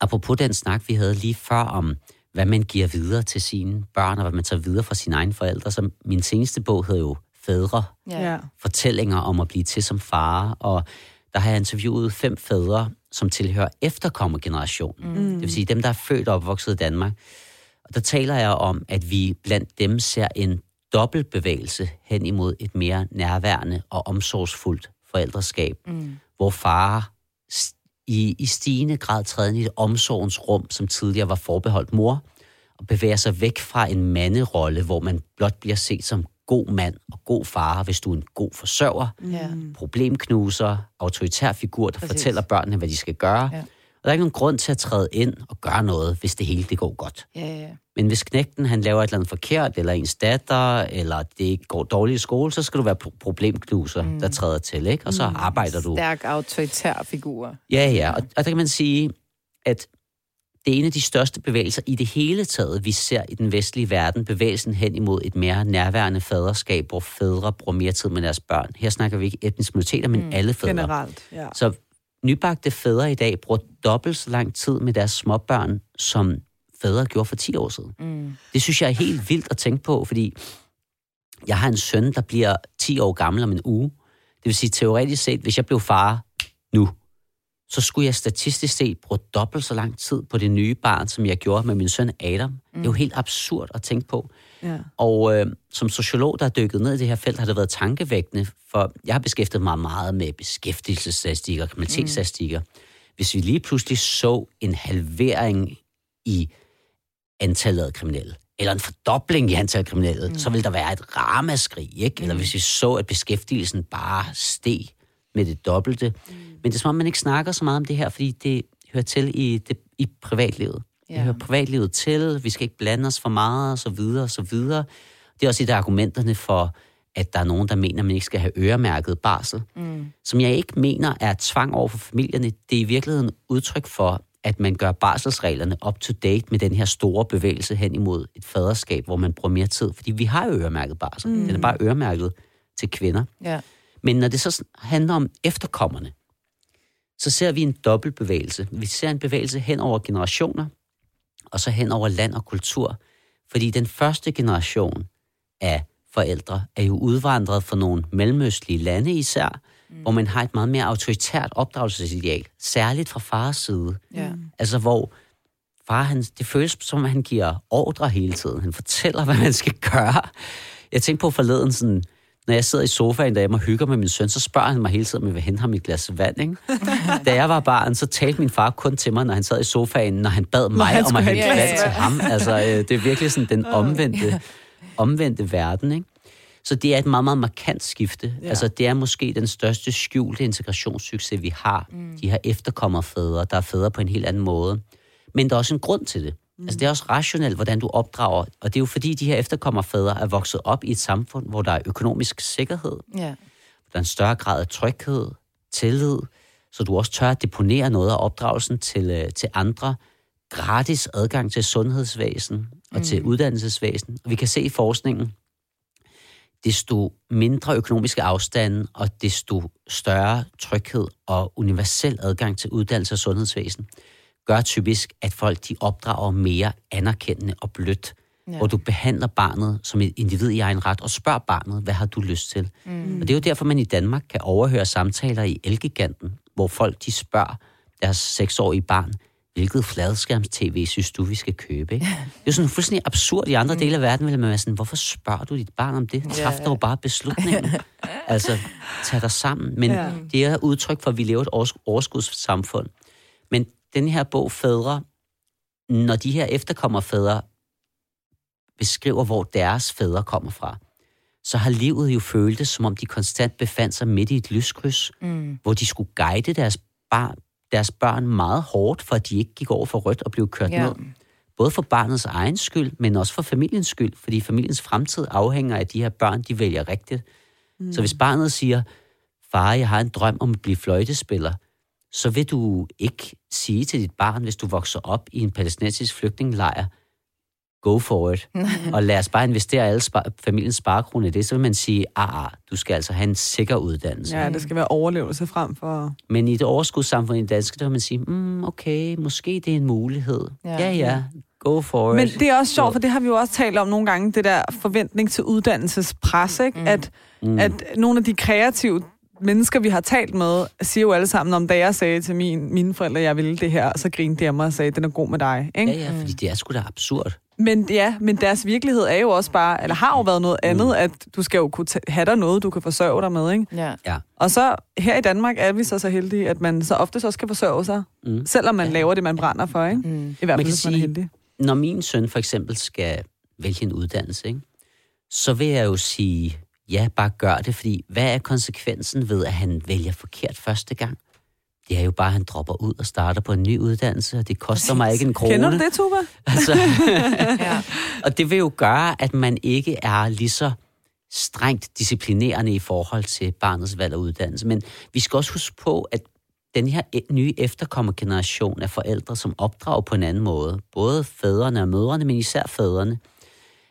apropos den snak, vi havde lige før om, hvad man giver videre til sine børn, og hvad man tager videre fra sine egne forældre, så min seneste bog hedder jo Fædre. Ja. Fortællinger om at blive til som far, og der har jeg interviewet fem fædre, som tilhører efterkommergenerationen. Mm. Det vil sige dem, der er født og opvokset i Danmark. Og der taler jeg om, at vi blandt dem ser en dobbeltbevægelse hen imod et mere nærværende og omsorgsfuldt forældreskab, mm. hvor far i, i stigende grad træder ind i et omsorgens rum, som tidligere var forbeholdt mor, og bevæger sig væk fra en manderolle, hvor man blot bliver set som god mand og god far, hvis du er en god forsørger, ja. problemknuser, autoritær figur, der Præcis. fortæller børnene, hvad de skal gøre. Ja. Der er ikke nogen grund til at træde ind og gøre noget, hvis det hele det går godt. Ja, ja. Men hvis knægten han laver et eller andet forkert, eller ens datter, eller det går dårligt i skole, så skal du være problemknuser, mm. der træder til, ikke? Og så mm. arbejder du. Stærk autoritær figur. Ja, ja. Og, og der kan man sige, at det er en af de største bevægelser i det hele taget, vi ser i den vestlige verden, bevægelsen hen imod et mere nærværende faderskab, hvor fædre bruger mere tid med deres børn. Her snakker vi ikke etniske minoriteter, men mm, alle fædre. Generelt, ja. Så nybagte fædre i dag bruger dobbelt så lang tid med deres småbørn, som fædre gjorde for 10 år siden. Mm. Det synes jeg er helt vildt at tænke på, fordi jeg har en søn, der bliver 10 år gammel om en uge. Det vil sige teoretisk set, hvis jeg blev far nu, så skulle jeg statistisk set bruge dobbelt så lang tid på det nye barn, som jeg gjorde med min søn Adam. Mm. Det er jo helt absurd at tænke på. Ja. Og øh, som sociolog, der har dykket ned i det her felt, har det været tankevækkende, for jeg har beskæftiget mig meget med beskæftigelsesstatistikker og kriminalitetsstatistikker. Mm. Hvis vi lige pludselig så en halvering i antallet af kriminelle, eller en fordobling i antallet af kriminelle, mm. så vil der være et ramaskrig, ikke? Eller mm. hvis vi så, at beskæftigelsen bare steg med det dobbelte. Mm. Men det er som om, man ikke snakker så meget om det her, fordi det hører til i, det, i privatlivet. Ja. Det hører privatlivet til, vi skal ikke blande os for meget, og så videre, og så videre. Det er også et af argumenterne for, at der er nogen, der mener, at man ikke skal have øremærket barsel. Mm. Som jeg ikke mener er tvang over for familierne. Det er i virkeligheden udtryk for, at man gør barselsreglerne up to date med den her store bevægelse hen imod et faderskab, hvor man bruger mere tid. Fordi vi har jo øremærket barsel. Mm. Den er bare øremærket til kvinder. Ja. Men når det så handler om efterkommerne, så ser vi en dobbeltbevægelse. Vi ser en bevægelse hen over generationer, og så hen over land og kultur. Fordi den første generation af forældre er jo udvandret fra nogle mellemøstlige lande især, mm. hvor man har et meget mere autoritært opdragelsesideal, særligt fra fars side. Ja. Altså hvor far, han, det føles som, at han giver ordre hele tiden. Han fortæller, hvad man skal gøre. Jeg tænkte på forleden sådan, når jeg sidder i sofaen derhjemme og hygger med min søn, så spørger han mig hele tiden, om jeg vil hente ham et glas vand. Ikke? [LAUGHS] da jeg var barn, så talte min far kun til mig, når han sad i sofaen, når han bad mig om at hente vand til ham. Altså, øh, det er virkelig sådan den omvendte, omvendte verden. Ikke? Så det er et meget, meget markant skifte. Ja. Altså, det er måske den største skjulte integrationssucces, vi har. Mm. De her efterkommerfædre, der er fædre på en helt anden måde. Men der er også en grund til det. Mm. Altså, det er også rationelt, hvordan du opdrager. Og det er jo fordi, de her efterkommerfædre er vokset op i et samfund, hvor der er økonomisk sikkerhed. Ja. Der er en større grad af tryghed, tillid, så du også tør at deponere noget af opdragelsen til, øh, til andre. Gratis adgang til sundhedsvæsen og mm. til uddannelsesvæsen. Og vi kan se i forskningen, desto mindre økonomiske afstande og desto større tryghed og universel adgang til uddannelse og sundhedsvæsen gør typisk, at folk de opdrager mere anerkendende og blødt. Ja. Hvor du behandler barnet som et individ i egen ret og spørger barnet, hvad har du lyst til? Mm. Og det er jo derfor, man i Danmark kan overhøre samtaler i Elgiganten, hvor folk de spørger deres seksårige barn, hvilket fladskærms-tv synes du, vi skal købe? Ikke? Det er jo sådan fuldstændig absurd. I andre mm. dele af verden vil man være sådan, hvorfor spørger du dit barn om det? Træf ja, ja. dog bare beslutningen. [LAUGHS] altså, tag dig sammen. Men ja. det er udtryk for, at vi lever et overskudssamfund. Men den her bog, Fædre, når de her efterkommerfædre beskriver, hvor deres fædre kommer fra, så har livet jo føltes, som om de konstant befandt sig midt i et lyskryds, mm. hvor de skulle guide deres barn, deres børn meget hårdt, for at de ikke gik over for rødt og blev kørt ja. ned. Både for barnets egen skyld, men også for familiens skyld, fordi familiens fremtid afhænger af de her børn, de vælger rigtigt. Mm. Så hvis barnet siger, far, jeg har en drøm om at blive fløjtespiller, så vil du ikke sige til dit barn, hvis du vokser op i en palæstinensisk flygtningelejr, go for it, [LAUGHS] og lad os bare investere alle spar- familiens sparekroner i det, så vil man sige, ah, ah, du skal altså have en sikker uddannelse. Ja, det skal være overlevelse frem for... Men i et overskudssamfund i det danske, der vil man sige, mm, okay, måske det er en mulighed. Ja. Ja, ja, go for Men det er også sjovt, for det har vi jo også talt om nogle gange, det der forventning til uddannelsespres, ikke? Mm. At, mm. at nogle af de kreative mennesker, vi har talt med, siger jo alle sammen, om da jeg sagde til min, mine forældre, at jeg ville det her, så grinede de af mig og sagde, den er god med dig. Ikke? Ja, ja, fordi det er sgu da absurd. Men ja, men deres virkelighed er jo også bare, eller har jo været noget andet, at du skal jo kunne have dig noget, du kan forsørge dig med, ikke? Ja. Ja. Og så her i Danmark er vi så så heldige, at man så ofte så skal forsørge sig, Mm. selvom man laver det, man brænder for, ikke? Mm. I hvert Man fald, kan hvis man er sige- heldig. Når min søn for eksempel skal vælge en uddannelse, ikke, så vil jeg jo sige, ja, bare gør det, fordi hvad er konsekvensen ved, at han vælger forkert første gang? Det er jo bare, at han dropper ud og starter på en ny uddannelse, og det koster mig ikke en krone. Kender du det, Tuba? [LAUGHS] Altså, [LAUGHS] Ja. og det vil jo gøre, at man ikke er lige så strengt disciplinerende i forhold til barnets valg af uddannelse. Men vi skal også huske på, at den her e- nye efterkommergeneration af forældre, som opdrager på en anden måde, både fædrene og mødrene, men især fædrene,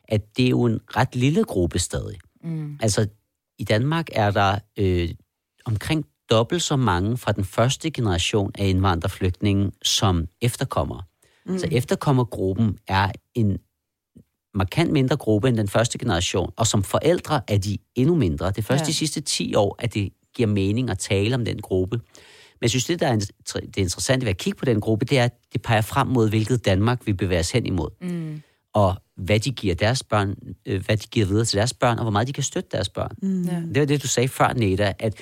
at det er jo en ret lille gruppe stadig. Mm. Altså, i Danmark er der øh, omkring dobbelt så mange fra den første generation af indvandrerflygtninge som efterkommere. Mm. Så efterkommergruppen er en markant mindre gruppe end den første generation, og som forældre er de endnu mindre. Det er først Ja. de sidste 10 år, at det giver mening at tale om den gruppe. Men jeg synes, det, der er det interessante ved at kigge på den gruppe, det er, at det peger frem mod, hvilket Danmark vi bevæger os hen imod. Mm. Og hvad de giver deres børn, øh, hvad de giver videre til deres børn, og hvor meget de kan støtte deres børn. Mm. Ja. Det var det, du sagde før, Neda, at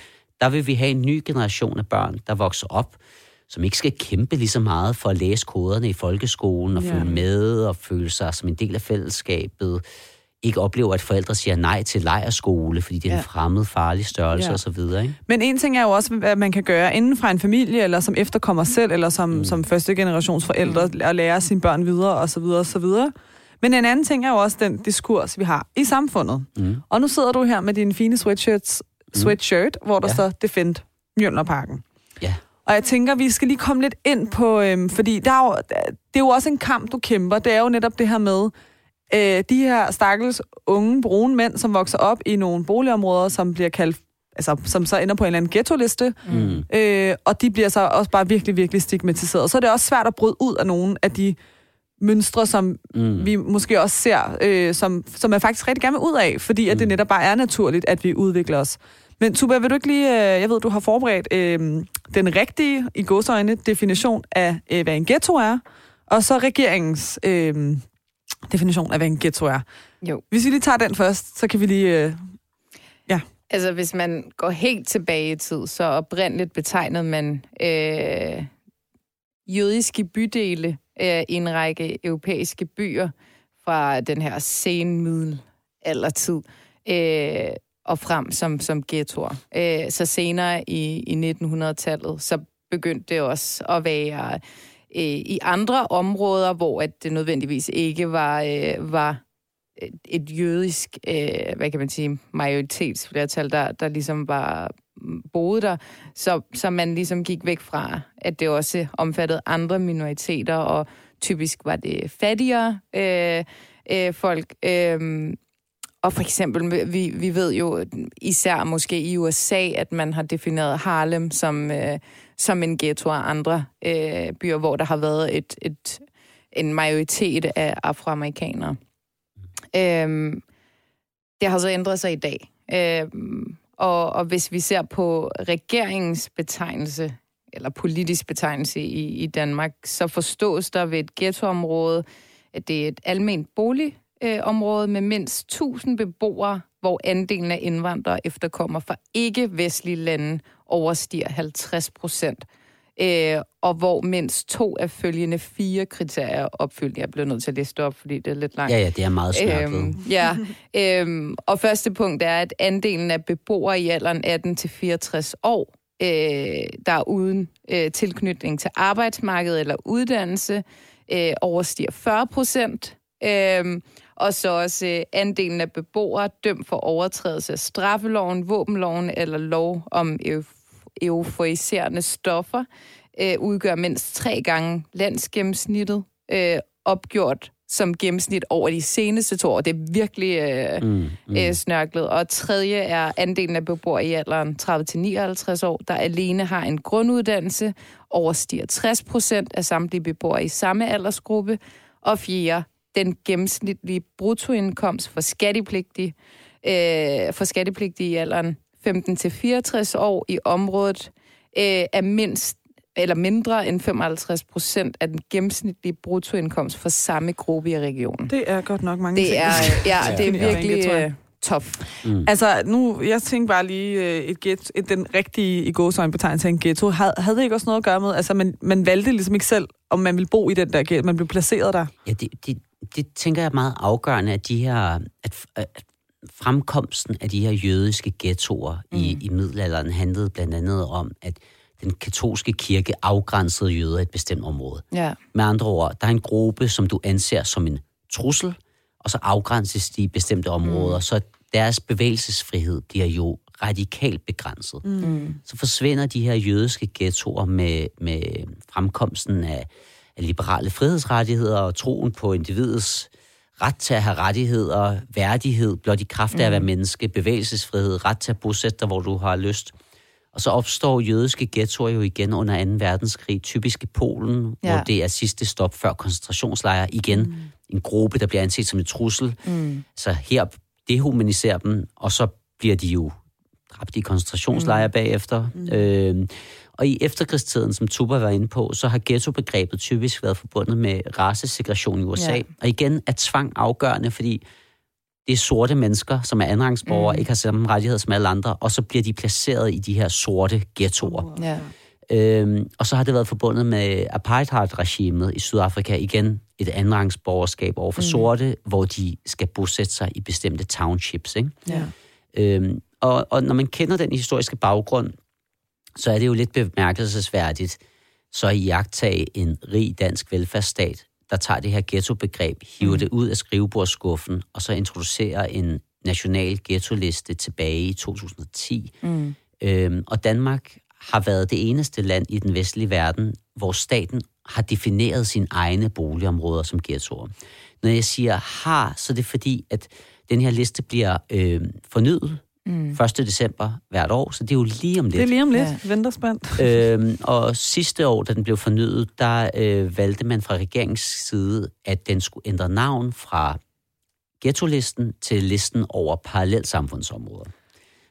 der vil vi have en ny generation af børn, der vokser op, som ikke skal kæmpe lige så meget for at læse koderne i folkeskolen og Ja. følge med og føle sig som en del af fællesskabet. Ikke oplever, at forældre siger nej til lejerskole, fordi det er en Ja. fremmed, farlig størrelse Ja. osv. Ikke? Men en ting er jo også, hvad man kan gøre inden fra en familie, eller som efterkommer selv, eller som, mm. som første generations forældre, mm. at lære sine børn videre, og så Men en anden ting er jo også den diskurs, vi har i samfundet. Mm. Og nu sidder du her med din fine sweatshirts, sweatshirt, hvor der. Ja. står Defend Mjølnerparken. Ja. Og jeg tænker, vi skal lige komme lidt ind på, øhm, fordi der er jo, det er jo også en kamp, du kæmper. Det er jo netop det her med, øh, de her stakkels unge, brune mænd, som vokser op i nogle boligområder, som bliver kaldt, altså som så ender på en eller anden ghetto-liste, Mm. øh, og de bliver så også bare virkelig, virkelig stigmatiseret. Så er det også svært at bryde ud af nogle af de mønstre, som Mm. vi måske også ser, øh, som, som man faktisk rigtig gerne vil ud af, fordi at det Mm. netop bare er naturligt, at vi udvikler os. Men Tuba, vil du ikke lige, øh, jeg ved, du har forberedt øh, den rigtige, i godsøjne, definition af, øh, hvad en ghetto er, og så regeringens øh, definition af, hvad en ghetto er. Jo. Hvis vi lige tager den først, så kan vi lige... Øh, Altså, hvis man går helt tilbage i tid, så oprindeligt betegnede man øh, jødiske bydele øh, i en række europæiske byer fra den her senmiddelaldertid øh, og frem som, som ghettoer. Øh, så senere i, i 1900-tallet, så begyndte det også at være øh, i andre områder, hvor at det nødvendigvis ikke var, øh, var et- jødisk, øh, hvad kan man sige, majoritetsflertal, der, der ligesom var boede der, så, så man ligesom gik væk fra, at det også omfattede andre minoriteter, og typisk var det fattigere øh, øh, folk. Øh, og for eksempel, vi, vi ved jo især måske i USA, at man har defineret Harlem som, øh, som en ghetto af andre øh, byer, hvor der har været et, et, en majoritet af afroamerikanere. Øh, det har så ændret sig i dag. Øh, og, og hvis vi ser på regeringens betegnelse, eller politisk betegnelse i, i Danmark, så forstås der ved et ghettoområde, at det er et almindeligt boligområde med mindst 1000 beboere, hvor andelen af indvandrere efterkommer fra ikke-vestlige lande overstiger 50 procent. Øh, og hvor mindst to af følgende fire kriterier er opfyldt. Jeg bliver nødt til at liste op, fordi det er lidt langt. Ja, ja, det er meget snørklet. Øhm, ja, øhm, og første punkt er, at andelen af beboere i alderen 18-64 år, øh, der er uden øh, tilknytning til arbejdsmarkedet eller uddannelse, øh, overstiger 40 procent. Øhm, og så også øh, andelen af beboere dømt for overtrædelse af straffeloven, våbenloven eller lov om euf- euforiserende stoffer øh, udgør mindst tre gange landsgennemsnittet, øh, opgjort som gennemsnit over de seneste to år. Det er virkelig øh, mm, mm. Øh, snørklet. Og tredje er andelen af beboere i alderen 30-59 år, der alene har en grunduddannelse, overstiger 60 procent af samtlige beboere i samme aldersgruppe. Og fjerde, den gennemsnitlige bruttoindkomst for skattepligtige, øh, for skattepligtige i alderen 15-64 år i området øh, er mindst eller mindre end 55 procent af den gennemsnitlige bruttoindkomst for samme gruppe i regionen. Det er godt nok mange det ting. Er, [LAUGHS] ja, det er virkelig uh, tof. Mm. Altså, nu, jeg tænker bare lige, uh, et ghetto, et, den rigtige i gåsøjne betegnelse af en ghetto, havde, havde det ikke også noget at gøre med, altså man, man valgte ligesom ikke selv, om man ville bo i den der ghetto, man blev placeret der? Ja, det, det, det tænker jeg er meget afgørende, at de her, at, at fremkomsten af de her jødiske ghettoer mm. i, i middelalderen handlede blandt andet om, at den katolske kirke afgrænsede jøder i et bestemt område. Ja. Med andre ord, der er en gruppe, som du anser som en trussel, og så afgrænses de i bestemte områder, mm. så deres bevægelsesfrihed bliver jo radikalt begrænset. Mm. Så forsvinder de her jødiske ghettoer med, med fremkomsten af, af liberale frihedsrettigheder og troen på individets ret til at have rettigheder, værdighed, blot i kraft af at være mm. menneske, bevægelsesfrihed, ret til at bosætte dig, hvor du har lyst. Og så opstår jødiske ghettoer jo igen under 2. verdenskrig, typisk i Polen, ja. hvor det er sidste stop før koncentrationslejre. Igen mm. en gruppe, der bliver anset som en trussel. Mm. Så her dehumaniserer dem, og så bliver de jo dræbt i koncentrationslejre mm. bagefter. Mm. Øh, og i efterkrigstiden, som Tuba var inde på, så har ghetto-begrebet typisk været forbundet med racesegregation i USA. Ja. Og igen er tvang afgørende, fordi det er sorte mennesker, som er andenrangsborgere, mm. ikke har samme rettigheder som alle andre, og så bliver de placeret i de her sorte ghettoer. Ja. Øhm, og så har det været forbundet med apartheid-regimet i Sydafrika, igen et andenrangsborgerskab over for mm. sorte, hvor de skal bosætte sig i bestemte townships. Ikke? Ja. Øhm, og, og når man kender den historiske baggrund, så er det jo lidt bemærkelsesværdigt, så i jagtage en rig dansk velfærdsstat, der tager det her ghetto-begreb, hiver mm. det ud af skrivebordskuffen, og så introducerer en national ghetto-liste tilbage i 2010. Mm. Øhm, og Danmark har været det eneste land i den vestlige verden, hvor staten har defineret sine egne boligområder som ghettoer. Når jeg siger har, så er det fordi, at den her liste bliver øh, fornyet Mm. 1. december hvert år, så det er jo lige om lidt. Det er lige om lidt. Ja. Venter spændt. [LAUGHS] Øhm, og sidste år, da den blev fornyet, der øh, valgte man fra regeringens side, at den skulle ændre navn fra ghetto-listen til listen over parallelsamfundsområder.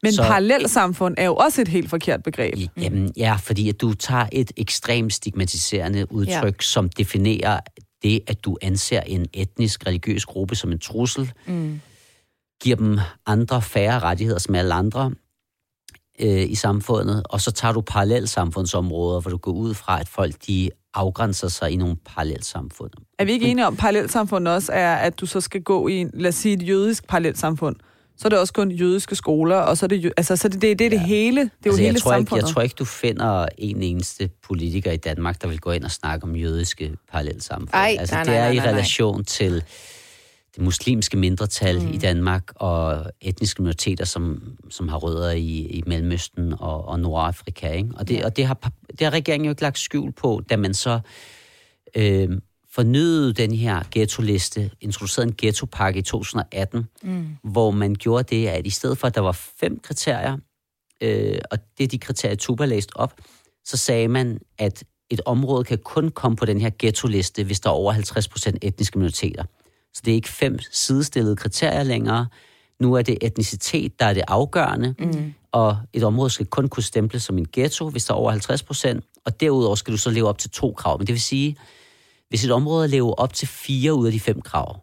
Men så, parallelsamfund er jo også et helt forkert begreb. Jamen, ja, fordi at du tager et ekstremt stigmatiserende udtryk, ja. som definerer det, at du anser en etnisk, religiøs gruppe som en trussel, mm giver dem andre færre rettigheder som alle andre øh, i samfundet, og så tager du parallelsamfundsområder, hvor du går ud fra, at folk de afgrænser sig i nogle parallelsamfund. Er vi ikke enige om, at parallelsamfund også er, at du så skal gå i, lad os sige, et jødisk parallelsamfund? Så er det også kun jødiske skoler, og så er det, altså, så det, det, det er det ja. hele. Det er altså, jo hele jeg tror samfundet. Ikke, jeg tror ikke, du finder en eneste politiker i Danmark, der vil gå ind og snakke om jødiske parallelsamfund. Ej, altså, nej, det er nej, nej, i relation til det muslimske mindretal mm. i Danmark og etniske minoriteter, som, som har rødder i, i Mellemøsten og, og Nordafrika. Ikke? Og, det, ja. og det, har, det har regeringen jo ikke lagt skjul på, da man så øh, fornyede den her ghetto-liste, introducerede en ghetto-pakke i 2018, mm. hvor man gjorde det, at i stedet for, at der var fem kriterier, øh, og det er de kriterier, Tuba læst op, så sagde man, at et område kan kun komme på den her ghetto-liste, hvis der er over 50 procent etniske minoriteter. Så det er ikke fem sidestillede kriterier længere. Nu er det etnicitet, der er det afgørende, mm. og et område skal kun kunne stemple som en ghetto, hvis der er over 50 procent, og derudover skal du så leve op til to krav. Men det vil sige, hvis et område lever op til fire ud af de fem krav,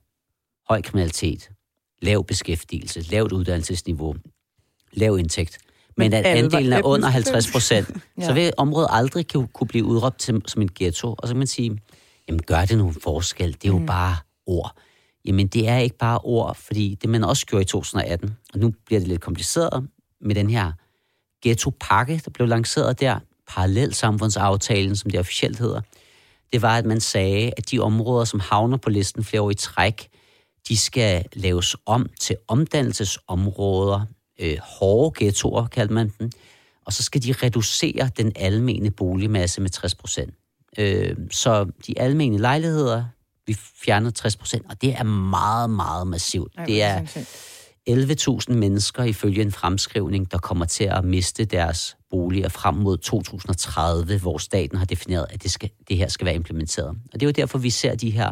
høj kriminalitet, lav beskæftigelse, lavt uddannelsesniveau, lav indtægt, men, at andelen er under 50 procent, [LAUGHS] ja. så vil området aldrig kunne blive udråbt til, som en ghetto. Og så kan man sige, jamen gør det nogen forskel? Det er jo mm. bare ord. Jamen, det er ikke bare ord, fordi det man også gjorde i 2018, og nu bliver det lidt kompliceret med den her ghetto-pakke, der blev lanceret der, parallelsamfundsaftalen, som det officielt hedder, det var, at man sagde, at de områder, som havner på listen flere år i træk, de skal laves om til omdannelsesområder, øh, hårde ghettoer, kaldte man dem, og så skal de reducere den almene boligmasse med 60 procent. Øh, så de almene lejligheder, vi fjerner 60 procent, og det er meget, meget massivt. Ej, det er sindssygt. 11.000 mennesker ifølge en fremskrivning, der kommer til at miste deres boliger frem mod 2030, hvor staten har defineret, at det, skal, det her skal være implementeret. Og det er jo derfor, vi ser de her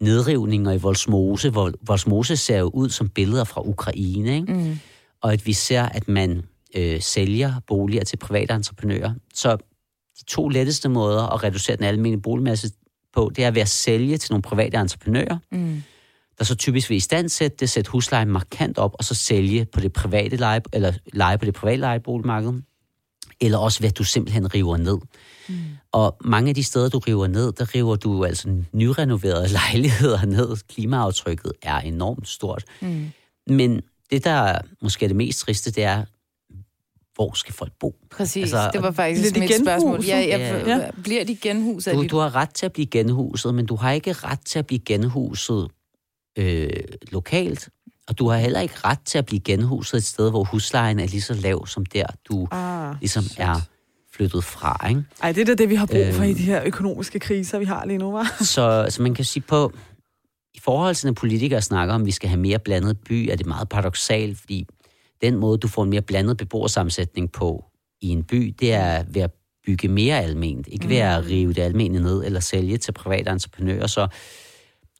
nedrivninger i Volsmose. Vol- Volsmose ser jo ud som billeder fra Ukraine, ikke? Mm. og at vi ser, at man øh, sælger boliger til private entreprenører. Så de to letteste måder at reducere den almindelige boligmasse på, det er ved at sælge til nogle private entreprenører, Mm. der så typisk vil i stand sætte det, sætte huslejen markant op, og så sælge på det private leje, eller leje på det private lejeboligmarked. Eller også ved, at du simpelthen river ned. Mm. Og mange af de steder, du river ned, der river du altså nyrenoverede [LAUGHS] lejligheder ned. Klimaaftrykket er enormt stort. Mm. Men det, der måske er det mest triste, det er, hvor skal folk bo? Præcis, Altså, det var faktisk de mit spørgsmål. genhuset? Ja, ja, Ja. ja. Bliver de genhuset? Du, du har ret til at blive genhuset, men du har ikke ret til at blive genhuset øh, lokalt. Og du har heller ikke ret til at blive genhuset et sted, hvor huslejen er lige så lav som der, du Ah, ligesom er flyttet fra. Ikke? Ej, det er da det, vi har brug for Øhm. i de her økonomiske kriser, vi har lige nu, var. [LAUGHS] Så, så man kan sige på, i forhold til, når politikere snakker om, at vi skal have mere blandet by, er det meget paradoxalt, fordi den måde, du får en mere blandet beboersammensætning på i en by, det er ved at bygge mere alment, ikke ved at rive det almene ned eller sælge til private entreprenører. Så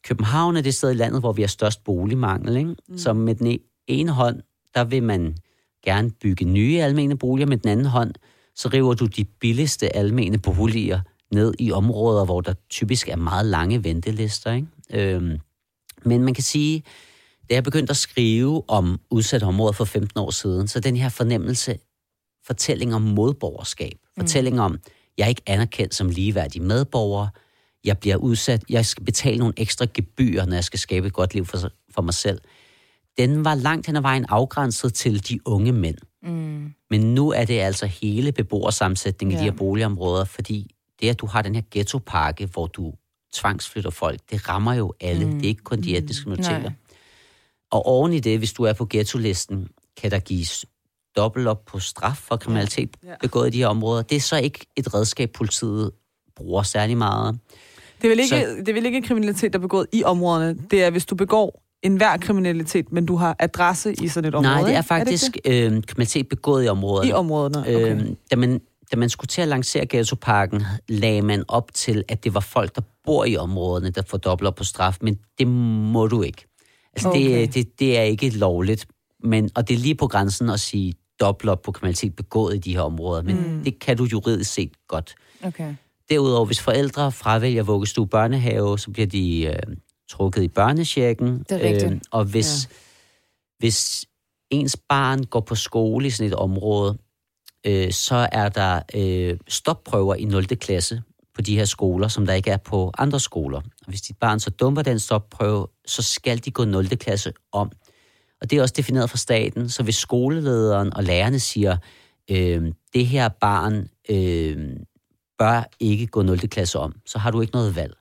København er det sted i landet, hvor vi har størst boligmangel. Ikke? Mm. Så med den e- ene hånd, der vil man gerne bygge nye almene boliger, med den anden hånd, så river du de billigste almene boliger ned i områder, hvor der typisk er meget lange ventelister. Ikke? Øhm, men man kan sige, da jeg begyndte at skrive om udsatte områder for 15 år siden, så den her fornemmelse, fortælling om modborgerskab, mm. fortælling om, jeg er ikke anerkendt som ligeværdig medborger, jeg bliver udsat, jeg skal betale nogle ekstra gebyrer, når jeg skal skabe et godt liv for, for mig selv. Den var langt hen ad vejen afgrænset til de unge mænd. Mm. Men nu er det altså hele beboersammensætningen ja. i de her boligområder, fordi det, at du har den her ghettopakke, hvor du tvangsflytter folk, det rammer jo alle. Mm. Det er ikke kun de etniske minoriteter. Og oven i det, hvis du er på ghetto-listen, kan der gives dobbelt op på straf for kriminalitet Ja. begået i de her områder. Det er så ikke et redskab, politiet bruger særlig meget. Det er, vel ikke, Så- det er vel ikke kriminalitet, der er begået i områderne. Det er, hvis du begår enhver kriminalitet, men du har adresse i sådan et område. Nej, det er faktisk det øh, kriminalitet begået i områderne. I områderne, okay. Øh, da, man, da man skulle til at lancere ghettoparken, lagde man op til, at det var folk, der bor i områderne, der får dobbelt op på straf, men det må du ikke. Altså, okay. Det, det, det er ikke lovligt, men, og det er lige på grænsen at sige dobbelt op på kriminalitet begået i de her områder, men mm. det kan du juridisk set godt. Okay. Derudover, hvis forældre fravælger vuggestue børnehave, så bliver de øh, trukket i børnechecken. Det er rigtigt. og hvis, ja. hvis ens barn går på skole i sådan et område, øh, så er der øh, stopprøver i 0. klasse på de her skoler, som der ikke er på andre skoler. Og hvis dit barn så dumper den stopprøve, så skal de gå 0. klasse om. Og det er også defineret fra staten, så hvis skolelederen og lærerne siger, øh, det her barn øh, bør ikke gå 0. klasse om, så har du ikke noget valg.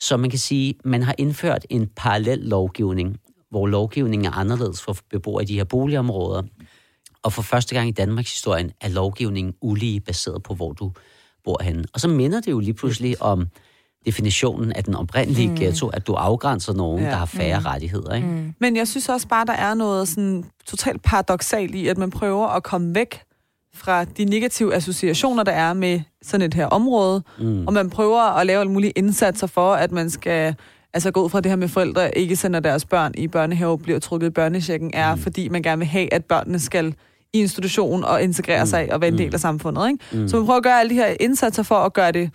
Så man kan sige, man har indført en parallel lovgivning, hvor lovgivningen er anderledes for beboere i de her boligområder. Og for første gang i Danmarks historien er lovgivningen ulige baseret på, hvor du bor henne. Og så minder det jo lige pludselig om definitionen af den oprindelige mm. ghetto, at du afgrænser nogen, Ja. der har færre mm. rettigheder. Ikke? Mm. Men jeg synes også bare, der er noget sådan totalt paradoxalt i, at man prøver at komme væk fra de negative associationer, der er med sådan et her område, mm. og man prøver at lave alle mulige indsatser for, at man skal altså gå ud fra det her med forældre ikke sender deres børn i børnehave, bliver trukket i børnechecken, er mm. fordi man gerne vil have, at børnene skal i institution og integrere mm. sig og være en del af samfundet. Ikke? Mm. Så man prøver at gøre alle de her indsatser for at gøre det,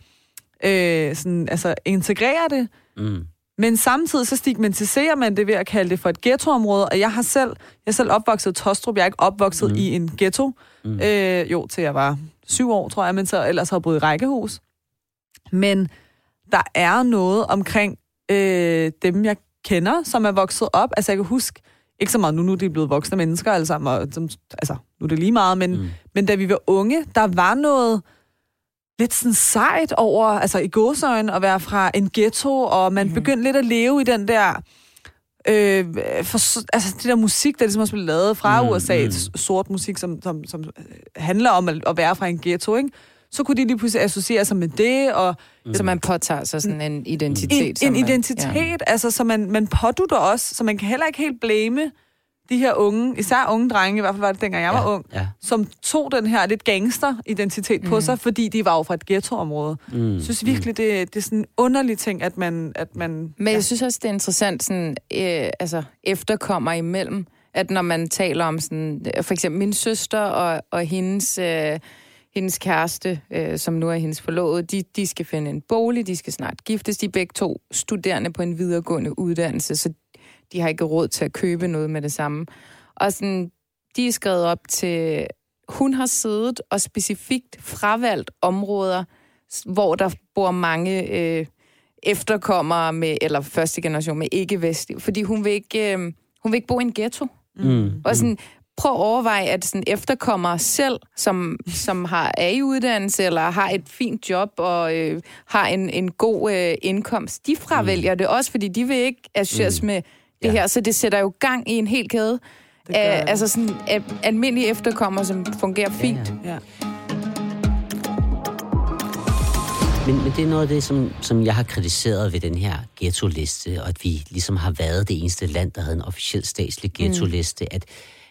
øh, sådan, altså integrere det, Mm. men samtidig så stigmatiserer man det ved at kalde det for et ghettoområde, og jeg har selv, jeg er selv opvokset i Tostrup, jeg er ikke opvokset mm. i en ghetto, mm. øh, jo til jeg var syv år, tror jeg, men så ellers har jeg boet i rækkehus. Men der er noget omkring øh, dem, jeg kender, som er vokset op. Altså jeg kan huske, ikke så meget nu, nu er de blevet voksne mennesker alle sammen, og, som, altså nu er det lige meget, men, mm. men da vi var unge, der var noget lidt sådan sejt over, altså i gåsøjne, at være fra en ghetto, og man mm. begyndte lidt at leve i den der øh, for, altså det der musik, der ligesom også blev lavet fra Mm, USA, mm. sort musik, som, som, som handler om at, at være fra en ghetto, ikke? Så kunne de lige pludselig associere sig med det, og Så man påtager sig sådan en identitet. Mm. en, som en man- identitet, ja. altså, så man, man pådutter også, så man kan heller ikke helt blame de her unge, især unge drenge, i hvert fald var det dengang jeg var ja, ung, Ja. som tog den her lidt gangster-identitet mm. på sig, fordi de var jo fra et ghettoområde. Mm. Jeg synes virkelig, det, det er sådan en underlig ting, at man... At man Men jeg synes også, det er interessant, sådan, øh, altså efterkommer imellem, at når man taler om sådan, for eksempel min søster og, og hendes, øh, hendes kæreste, øh, som nu er hendes forlovede, de, de skal finde en bolig, de skal snart giftes, de er begge to studerende på en videregående uddannelse, så de har ikke råd til at købe noget med det samme. Og sådan, de er skrevet op til, hun har siddet og specifikt fravalgt områder, hvor der bor mange øh, efterkommere med, eller første generation med ikke-vestlige, fordi hun vil ikke, øh, hun vil ikke bo i en ghetto. Mm. Og sådan, prøv at overveje, at sådan efterkommere selv, som, som har er i uddannelse, eller har et fint job, og øh, har en, en god øh, indkomst, de fravælger det også, fordi de vil ikke associeres med det Ja. her, så det sætter jo gang i en hel kæde. Af, det. altså sådan af, almindelige efterkommere, som fungerer fint. Ja, ja. Ja. Men, men det er noget af det, som, som jeg har kritiseret ved den her ghetto-liste, og at vi ligesom har været det eneste land, der havde en officiel statslig ghetto-liste, mm. at,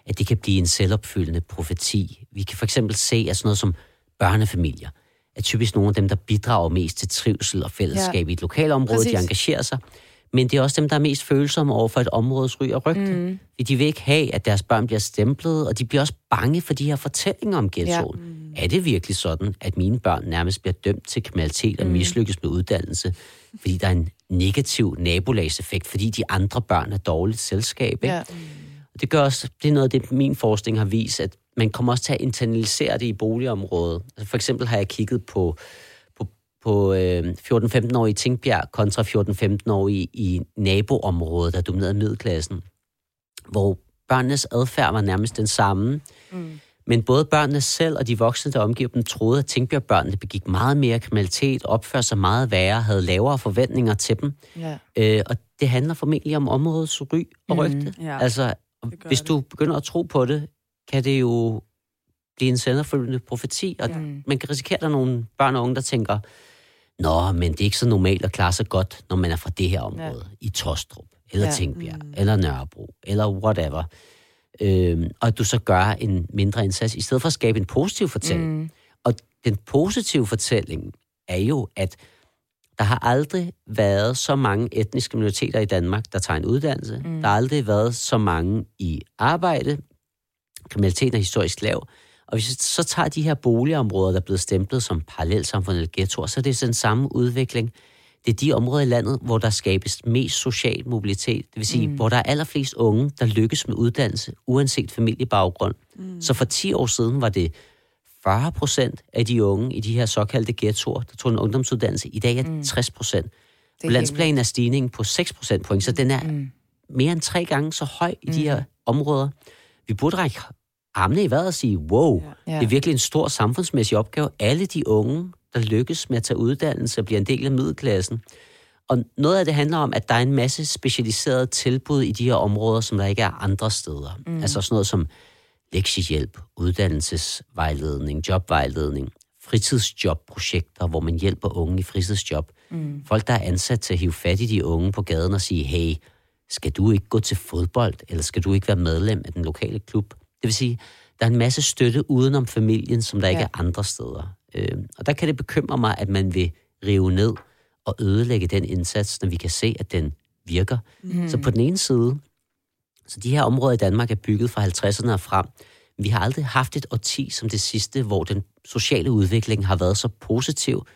at det kan blive en selvopfyldende profeti. Vi kan for eksempel se, at sådan noget som børnefamilier er typisk nogle af dem, der bidrager mest til trivsel og fællesskab ja. i et lokalområde. Præcis. De engagerer sig. Men det er også dem, der er mest følsomme over for et områdes ry og rygte. Mm. De vil ikke have, at deres børn bliver stemplet, og de bliver også bange for de her fortællinger om ghettoen. Ja. Mm. Er det virkelig sådan, at mine børn nærmest bliver dømt til kriminalitet og mislykkes med uddannelse, fordi der er en negativ nabolagseffekt, fordi de andre børn er dårligt selskab? Ikke? Ja. Og det gør også, det er noget af det, min forskning har vist, at man kommer også til at internalisere det i boligområdet. Altså for eksempel har jeg kigget på, på, på øh, 14-15-årige i Tingbjerg kontra 14-15-årige i naboområdet, der dominerede middelklassen, hvor børnenes adfærd var nærmest den samme. Mm. Men både børnene selv og de voksne, der omgiver dem, troede, at Tingbjerg-børnene begik meget mere kriminalitet, opførte sig meget værre, havde lavere forventninger til dem. Ja. Øh, og det handler formentlig om områdets ry og rygte. Mm, ja. Altså, Det du begynder at tro på det, kan det jo blive en senderfølgende profeti, og Ja. man kan risikere, at der er nogle børn og unge, der tænker, Nå, men det er ikke så normalt at klare sig godt, når man er fra det her område, ja. i Tostrup, eller ja. Tingbjerg, mm. eller Nørrebro, eller whatever. Øhm, og at du så gør en mindre indsats, i stedet for at skabe en positiv fortælling. Mm. Og den positive fortælling er jo, at der har aldrig været så mange etniske minoriteter i Danmark, der tager en uddannelse. Mm. Der har aldrig været så mange i arbejde. Kriminaliteten er historisk lav. Og hvis vi så tager de her boligområder, der er blevet stemplet som parallelsamfund eller ghettoer, så er det den samme udvikling. Det er de områder i landet, hvor der skabes mest social mobilitet. Det vil sige, mm. hvor der er allerflest unge, der lykkes med uddannelse, uanset familiebaggrund. Mm. Så for 10 år siden var det 40 procent af de unge i de her såkaldte ghettoer, der tog en ungdomsuddannelse. I dag er mm. 60 procent. På landsplan er stigningen på 6 procent point, så den er mm. mere end tre gange så høj i de her områder. Vi burde række armene i vejret og sige, wow, Ja. det er virkelig en stor samfundsmæssig opgave. Alle de unge, der lykkes med at tage uddannelse og bliver en del af middelklassen. Og noget af det handler om, at der er en masse specialiserede tilbud i de her områder, som der ikke er andre steder. Mm. Altså sådan noget som lektiehjælp, uddannelsesvejledning, jobvejledning, fritidsjobprojekter, hvor man hjælper unge i fritidsjob. Mm. Folk, der er ansat til at hive fat i de unge på gaden og sige, hey, skal du ikke gå til fodbold, eller skal du ikke være medlem af den lokale klub? Det vil sige, der er en masse støtte udenom familien, som der ja. ikke er andre steder. Øh, og der kan det bekymre mig, at man vil rive ned og ødelægge den indsats, når vi kan se, at den virker. Mm. Så på den ene side, så de her områder i Danmark er bygget fra 50'erne og frem. Vi har aldrig haft et årti som det sidste, hvor den sociale udvikling har været så positiv.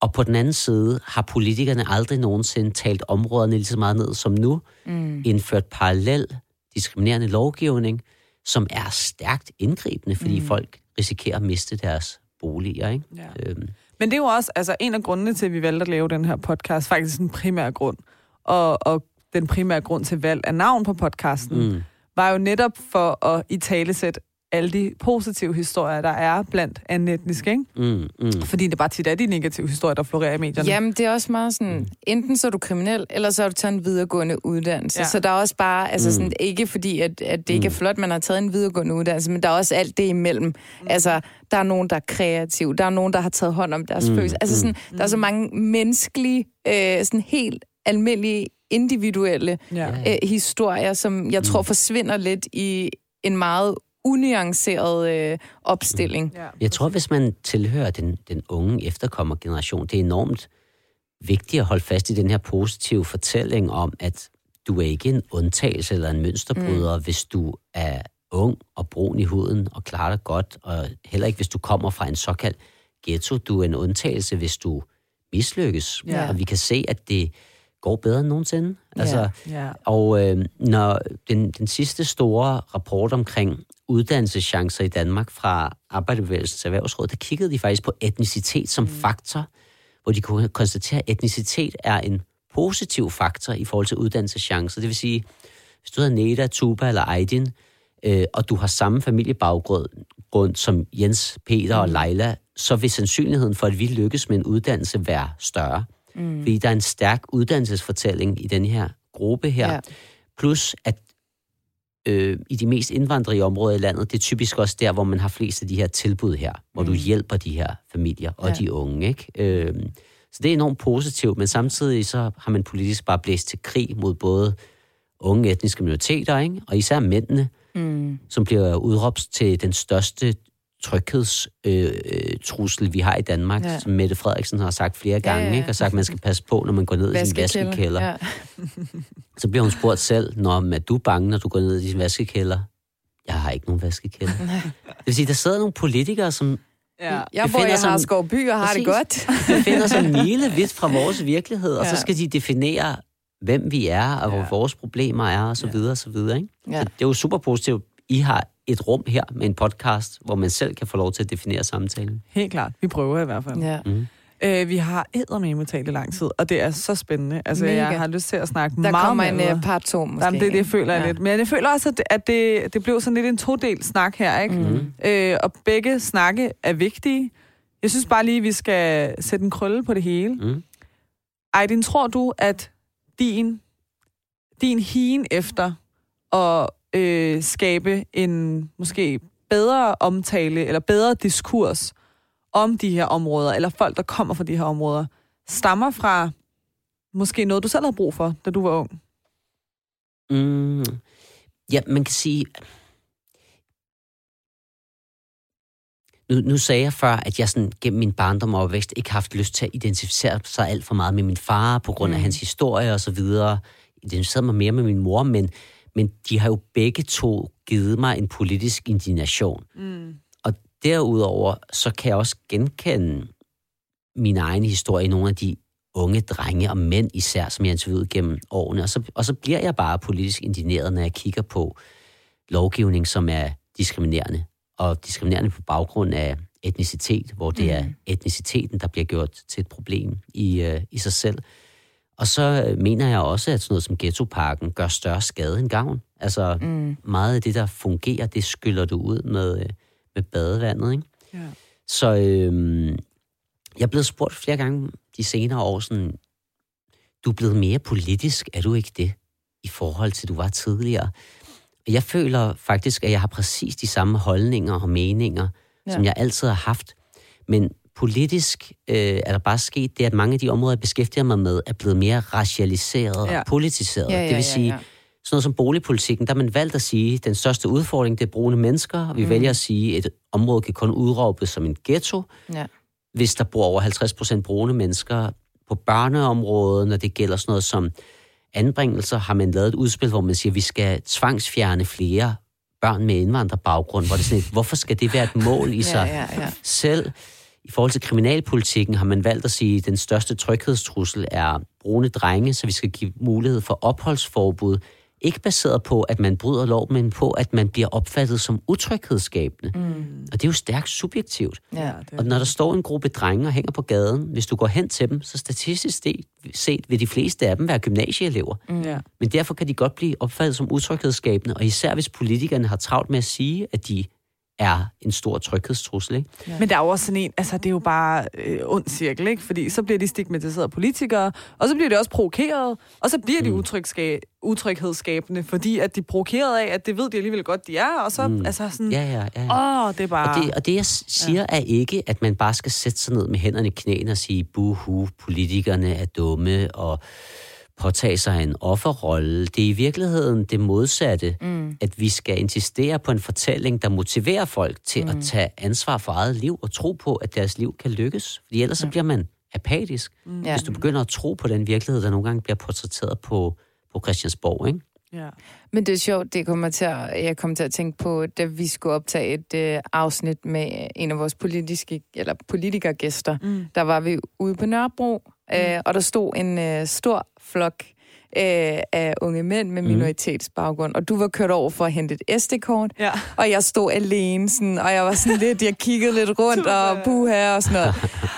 Og på den anden side har politikerne aldrig nogensinde talt områderne lige så meget ned som nu. Mm. Indført parallel diskriminerende lovgivning, som er stærkt indgribende, fordi mm. folk risikerer at miste deres boliger. Ikke? Ja. Øhm, Men det er jo også altså, en af grundene til, at vi valgte at lave den her podcast, faktisk en primær grund. Og, og den primære grund til valg af navn på podcasten, mm. var jo netop for at i talesæt alle de positive historier, der er blandt anden etniske, ikke? Mm, mm. Fordi det bare tit er de negative historier, der florerer i medierne. Jamen, det er også meget sådan, enten så er du kriminel, eller så har du taget en videregående uddannelse. Ja. Så der er også bare, altså Mm. sådan, ikke fordi, at, at det ikke er flot, man har taget en videregående uddannelse, men der er også alt det imellem. Mm. Altså, der er nogen, der er kreativ, der er nogen, der har taget hånd om deres Mm, mm. følelser. Altså sådan, mm. der er så mange menneskelige, øh, sådan helt almindelige, individuelle Ja. øh, historier, som jeg tror forsvinder lidt i en meget unuanceret øh, opstilling. Ja. Jeg tror, hvis man tilhører den, den unge efterkommergeneration, det er enormt vigtigt at holde fast i den her positive fortælling om, at du er ikke en undtagelse eller en mønsterbryder, mm. hvis du er ung og brun i huden og klarer dig godt, og heller ikke, hvis du kommer fra en såkaldt ghetto. Du er en undtagelse, hvis du mislykkes. Ja. Og vi kan se, at det går bedre end nogensinde. Altså, Ja. og øh, når den, den sidste store rapport omkring uddannelseschancer i Danmark fra Arbejderbevægelsens Erhvervsråd, der kiggede de faktisk på etnicitet som faktor, hvor de kunne konstatere, at etnicitet er en positiv faktor i forhold til uddannelseschancer. Det vil sige, hvis du hedder Neda, Tuba eller Aydin, øh, og du har samme familiebaggrund grund som Jens, Peter og Leila, så vil sandsynligheden for, at vi lykkes med en uddannelse være større. Mm. Fordi der er en stærk uddannelsesfortælling i den her gruppe her. Ja. Plus, at øh, i de mest indvandrige områder i landet, det er typisk også der, hvor man har flest af de her tilbud her, hvor mm. du hjælper de her familier og ja. de unge. Ikke? Øh, så det er enormt positivt, men samtidig så har man politisk bare blæst til krig mod både unge etniske minoriteter, ikke? og især mændene, Mm. som bliver udråbt til den største tryghedstrussel, øh, vi har i Danmark, Ja. som Mette Frederiksen har sagt flere gange, ja, ja. Ikke? og sagt, at man skal passe på, når man går ned i sin vaskekælder. Ja. [LAUGHS] Så bliver hun spurgt selv, når er du bange, når du går ned i din vaskekælder? Jeg har ikke nogen vaskekælder. det vil sige, der sidder nogle politikere, som Ja. Jeg bor i Harskov by og har det Præcis. godt. [LAUGHS] befinder sig milevidt fra vores virkelighed, og Ja. så skal de definere, hvem vi er, og Ja. hvor vores problemer er, og så videre, og så videre. Ikke? Ja. Så det er jo super positivt. I har et rum her med en podcast, hvor man selv kan få lov til at definere samtalen. Helt klart. Vi prøver i hvert fald. Ja. Mm. Øh, vi har eddermame talt i lang tid, og det er så spændende. Altså, Mega. jeg har lyst til at snakke Der meget kommer mere. en uh, part 2 måske. Jamen, det, det føler jeg Ja. lidt. Men jeg føler også, at det, at det, det blev sådan lidt en todel snak her, ikke? Mm. Øh, og begge snakke er vigtige. Jeg synes bare lige, vi skal sætte en krølle på det hele. Mm. Aydin, tror du, at din, din hien efter at øh, skabe en måske bedre omtale eller bedre diskurs om de her områder, eller folk, der kommer fra de her områder, stammer fra måske noget, du selv havde brug for, da du var ung? Mm. Ja, man kan sige... Nu, nu sagde jeg før, at jeg sådan, gennem min barndom og opvækst ikke har haft lyst til at identificere sig alt for meget med min far, på grund af Mm. hans historie og så videre. Identificerede mig mere med min mor, men, men de har jo begge to givet mig en politisk indignation. Mm. Og derudover, så kan jeg også genkende min egen historie i nogle af de unge drenge og mænd især, som jeg har interviewet gennem årene. Og så, og så bliver jeg bare politisk indigneret, når jeg kigger på lovgivning, som er diskriminerende. Og diskriminerende på baggrund af etnicitet, hvor det mm. er etniciteten, der bliver gjort til et problem i, øh, i sig selv. Og så øh, mener jeg også, at sådan noget som ghettoparken gør større skade end gavn. Altså Mm. meget af det, der fungerer, det skyller du ud med, øh, med badevandet. Ikke? Ja. Så øh, jeg er blevet spurgt flere gange de senere år, sådan, du er blevet mere politisk, er du ikke det, i forhold til, du var tidligere? Og Jeg føler faktisk, at jeg har præcis de samme holdninger og meninger, ja. som jeg altid har haft. Men politisk øh, er der bare sket det, at mange af de områder, jeg beskæftiger mig med, er blevet mere racialiseret Ja. og politiseret. Ja, ja, det vil ja, sige, ja. sådan noget som boligpolitikken, der har man valgt at sige, at den største udfordring, det er brune mennesker, og vi mm. vælger at sige, at et område kan kun udråbes som en ghetto, Ja. hvis der bor over 50 procent brune mennesker. På børneområdet, når det gælder sådan noget som anbringelser, har man lavet et udspil, hvor man siger, at vi skal tvangsfjerne flere børn med indvandrerbaggrund, hvor det er sådan et, hvorfor skal det være et mål i [LAUGHS] sig Ja, ja, ja. selv? I forhold til kriminalpolitikken har man valgt at sige, at den største tryghedstrussel er brune drenge, så vi skal give mulighed for opholdsforbud. Ikke baseret på, at man bryder lov, men på, at man bliver opfattet som utryghedsskabende. Mm. Og det er jo stærkt subjektivt. Ja. det Og når der står en gruppe drenge og hænger på gaden, hvis du går hen til dem, så statistisk set- vil de fleste af dem være gymnasieelever. Mm. Ja. Men derfor kan de godt blive opfattet som utryghedsskabende, og især hvis politikerne har travlt med at sige, at de er en stor tryghedstrussel. Ikke? Ja. Men der er jo også sådan en, altså det er jo bare øh, ond cirkel, ikke? Fordi så bliver de stigmatiserede politikere, og så bliver de også provokeret, og så bliver de mm. utryghedsskabende, fordi at de er provokeret af, at det ved de alligevel godt, de er, og så mm. altså sådan, ja, ja, ja, ja. åh, det er bare... Og det, og det jeg siger, ja. er ikke, at man bare skal sætte sig ned med hænderne i knæene og sige, buhu, politikerne er dumme, og påtage sig en offerrolle. Det er i virkeligheden det modsatte, mm. at vi skal insistere på en fortælling, der motiverer folk til mm. at tage ansvar for eget liv og tro på, at deres liv kan lykkes. Fordi ellers ja. så bliver man apatisk, mm. hvis du begynder at tro på den virkelighed, der nogle gange bliver portrætteret på, på Christiansborg. Ikke? Ja. Men det er sjovt, det kommer til at, jeg kommer til at tænke på, da vi skulle optage et øh, afsnit med en af vores politiske, eller politikergæster, mm. der var vi ude på Nørrebro, mm. Øh, og der stod en øh, stor flok øh, af unge mænd med mhm. minoritetsbaggrund, og du var kørt over for at hente et SD-kort, ja. og jeg stod alene, sådan, og jeg var sådan lidt, jeg kiggede lidt rundt, og puha og sådan noget.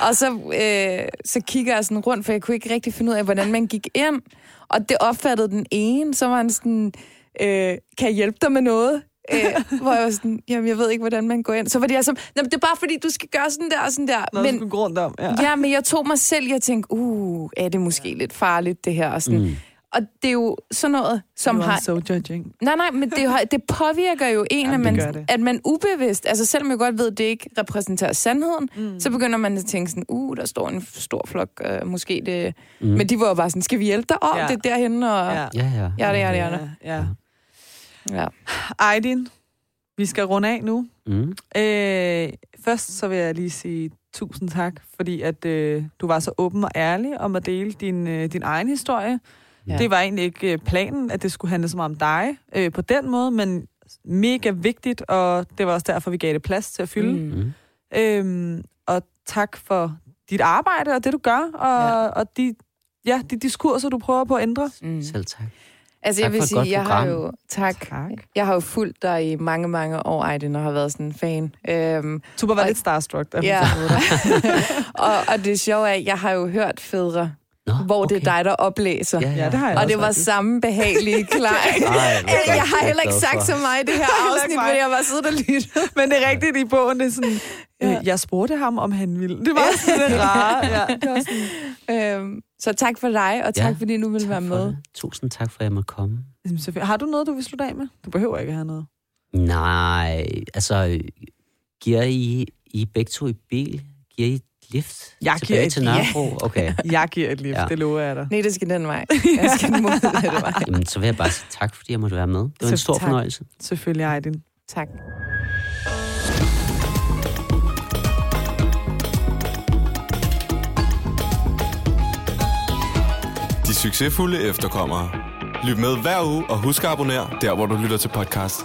Og så, øh, så kigger jeg sådan rundt, for jeg kunne ikke rigtig finde ud af, hvordan man gik ind, og det opfattede den ene, så var han sådan, øh, kan jeg hjælpe dig med noget? Øh, hvor jeg var sådan, jamen jeg ved ikke, hvordan man går ind. Så var det altså, det er bare fordi, du skal gøre sådan der og sådan der. Nå, men, du rundt om, ja. ja. men jeg tog mig selv, jeg tænkte, uh, er det måske ja. lidt farligt, det her? Og, sådan. Mm. og det er jo sådan noget, som har... so judging. Nej, nej, men det, det påvirker jo en, Jamen, at, man, at man ubevidst, altså selvom jeg godt ved, at det ikke repræsenterer sandheden, mm. så begynder man at tænke sådan, uh, der står en stor flok, uh, måske det... Mm. Men de var jo bare sådan, skal vi hjælpe dig? Åh, oh, ja. det er derhen og... Ja, ja. Ja, ja, ja, det, ja, det, ja, ja. Ja. Aydin, vi skal runde af nu. Mm. Øh, først så vil jeg lige sige tusind tak, fordi at øh, du var så åben og ærlig om at dele din, øh, din egen historie. Ja. Det var egentlig ikke øh, planen, at det skulle handle så meget om dig øh, på den måde, men mega vigtigt, og det var også derfor, vi gav det plads til at fylde. Mm. Øhm, og tak for dit arbejde og det, du gør, og, ja. og de, ja, de diskurser, du prøver på at ændre. Mm. Selv tak. Altså, tak jeg vil sige, jeg har jo... Tak. tak. Jeg har jo fulgt dig i mange, mange år, Ejden, og har været sådan en fan. Øhm, du var og, lidt starstruck, der ja. [LAUGHS] og, og det sjove er, at jeg har jo hørt Fædre Nå, hvor okay. det er dig, der oplæser. Ja, ja. det har jeg Og det var faktisk. samme behagelige [LAUGHS] klar. jeg har heller ikke sagt så meget i det her afsnit, men jeg var siddet og lyttet. [LAUGHS] Men det er rigtigt i bogen, det er sådan, ja. jeg spurgte ham, om han ville. Det var sådan det rare. Ja, [LAUGHS] det var sådan. Øhm, så tak for dig, og tak ja, fordi du ville være med. Det. Tusind tak for, at jeg måtte komme. Har du noget, du vil slutte af med? Du behøver ikke have noget. Nej, altså, giver I, I begge to i bil? Giver I lift jeg giver et, til Nørrebro? Ja. Okay. [LAUGHS] jeg giver et lift, ja. det lover jeg dig. Nej, det skal den vej. [LAUGHS] Jeg skal den modsatte vej. [LAUGHS] Jamen, så vil jeg bare sige tak, fordi jeg måtte være med. Det var så en stor tak. fornøjelse. Selvfølgelig, Aydin. Tak. De succesfulde efterkommere. Lyt med hver uge, og husk at abonnere der, hvor du lytter til podcast.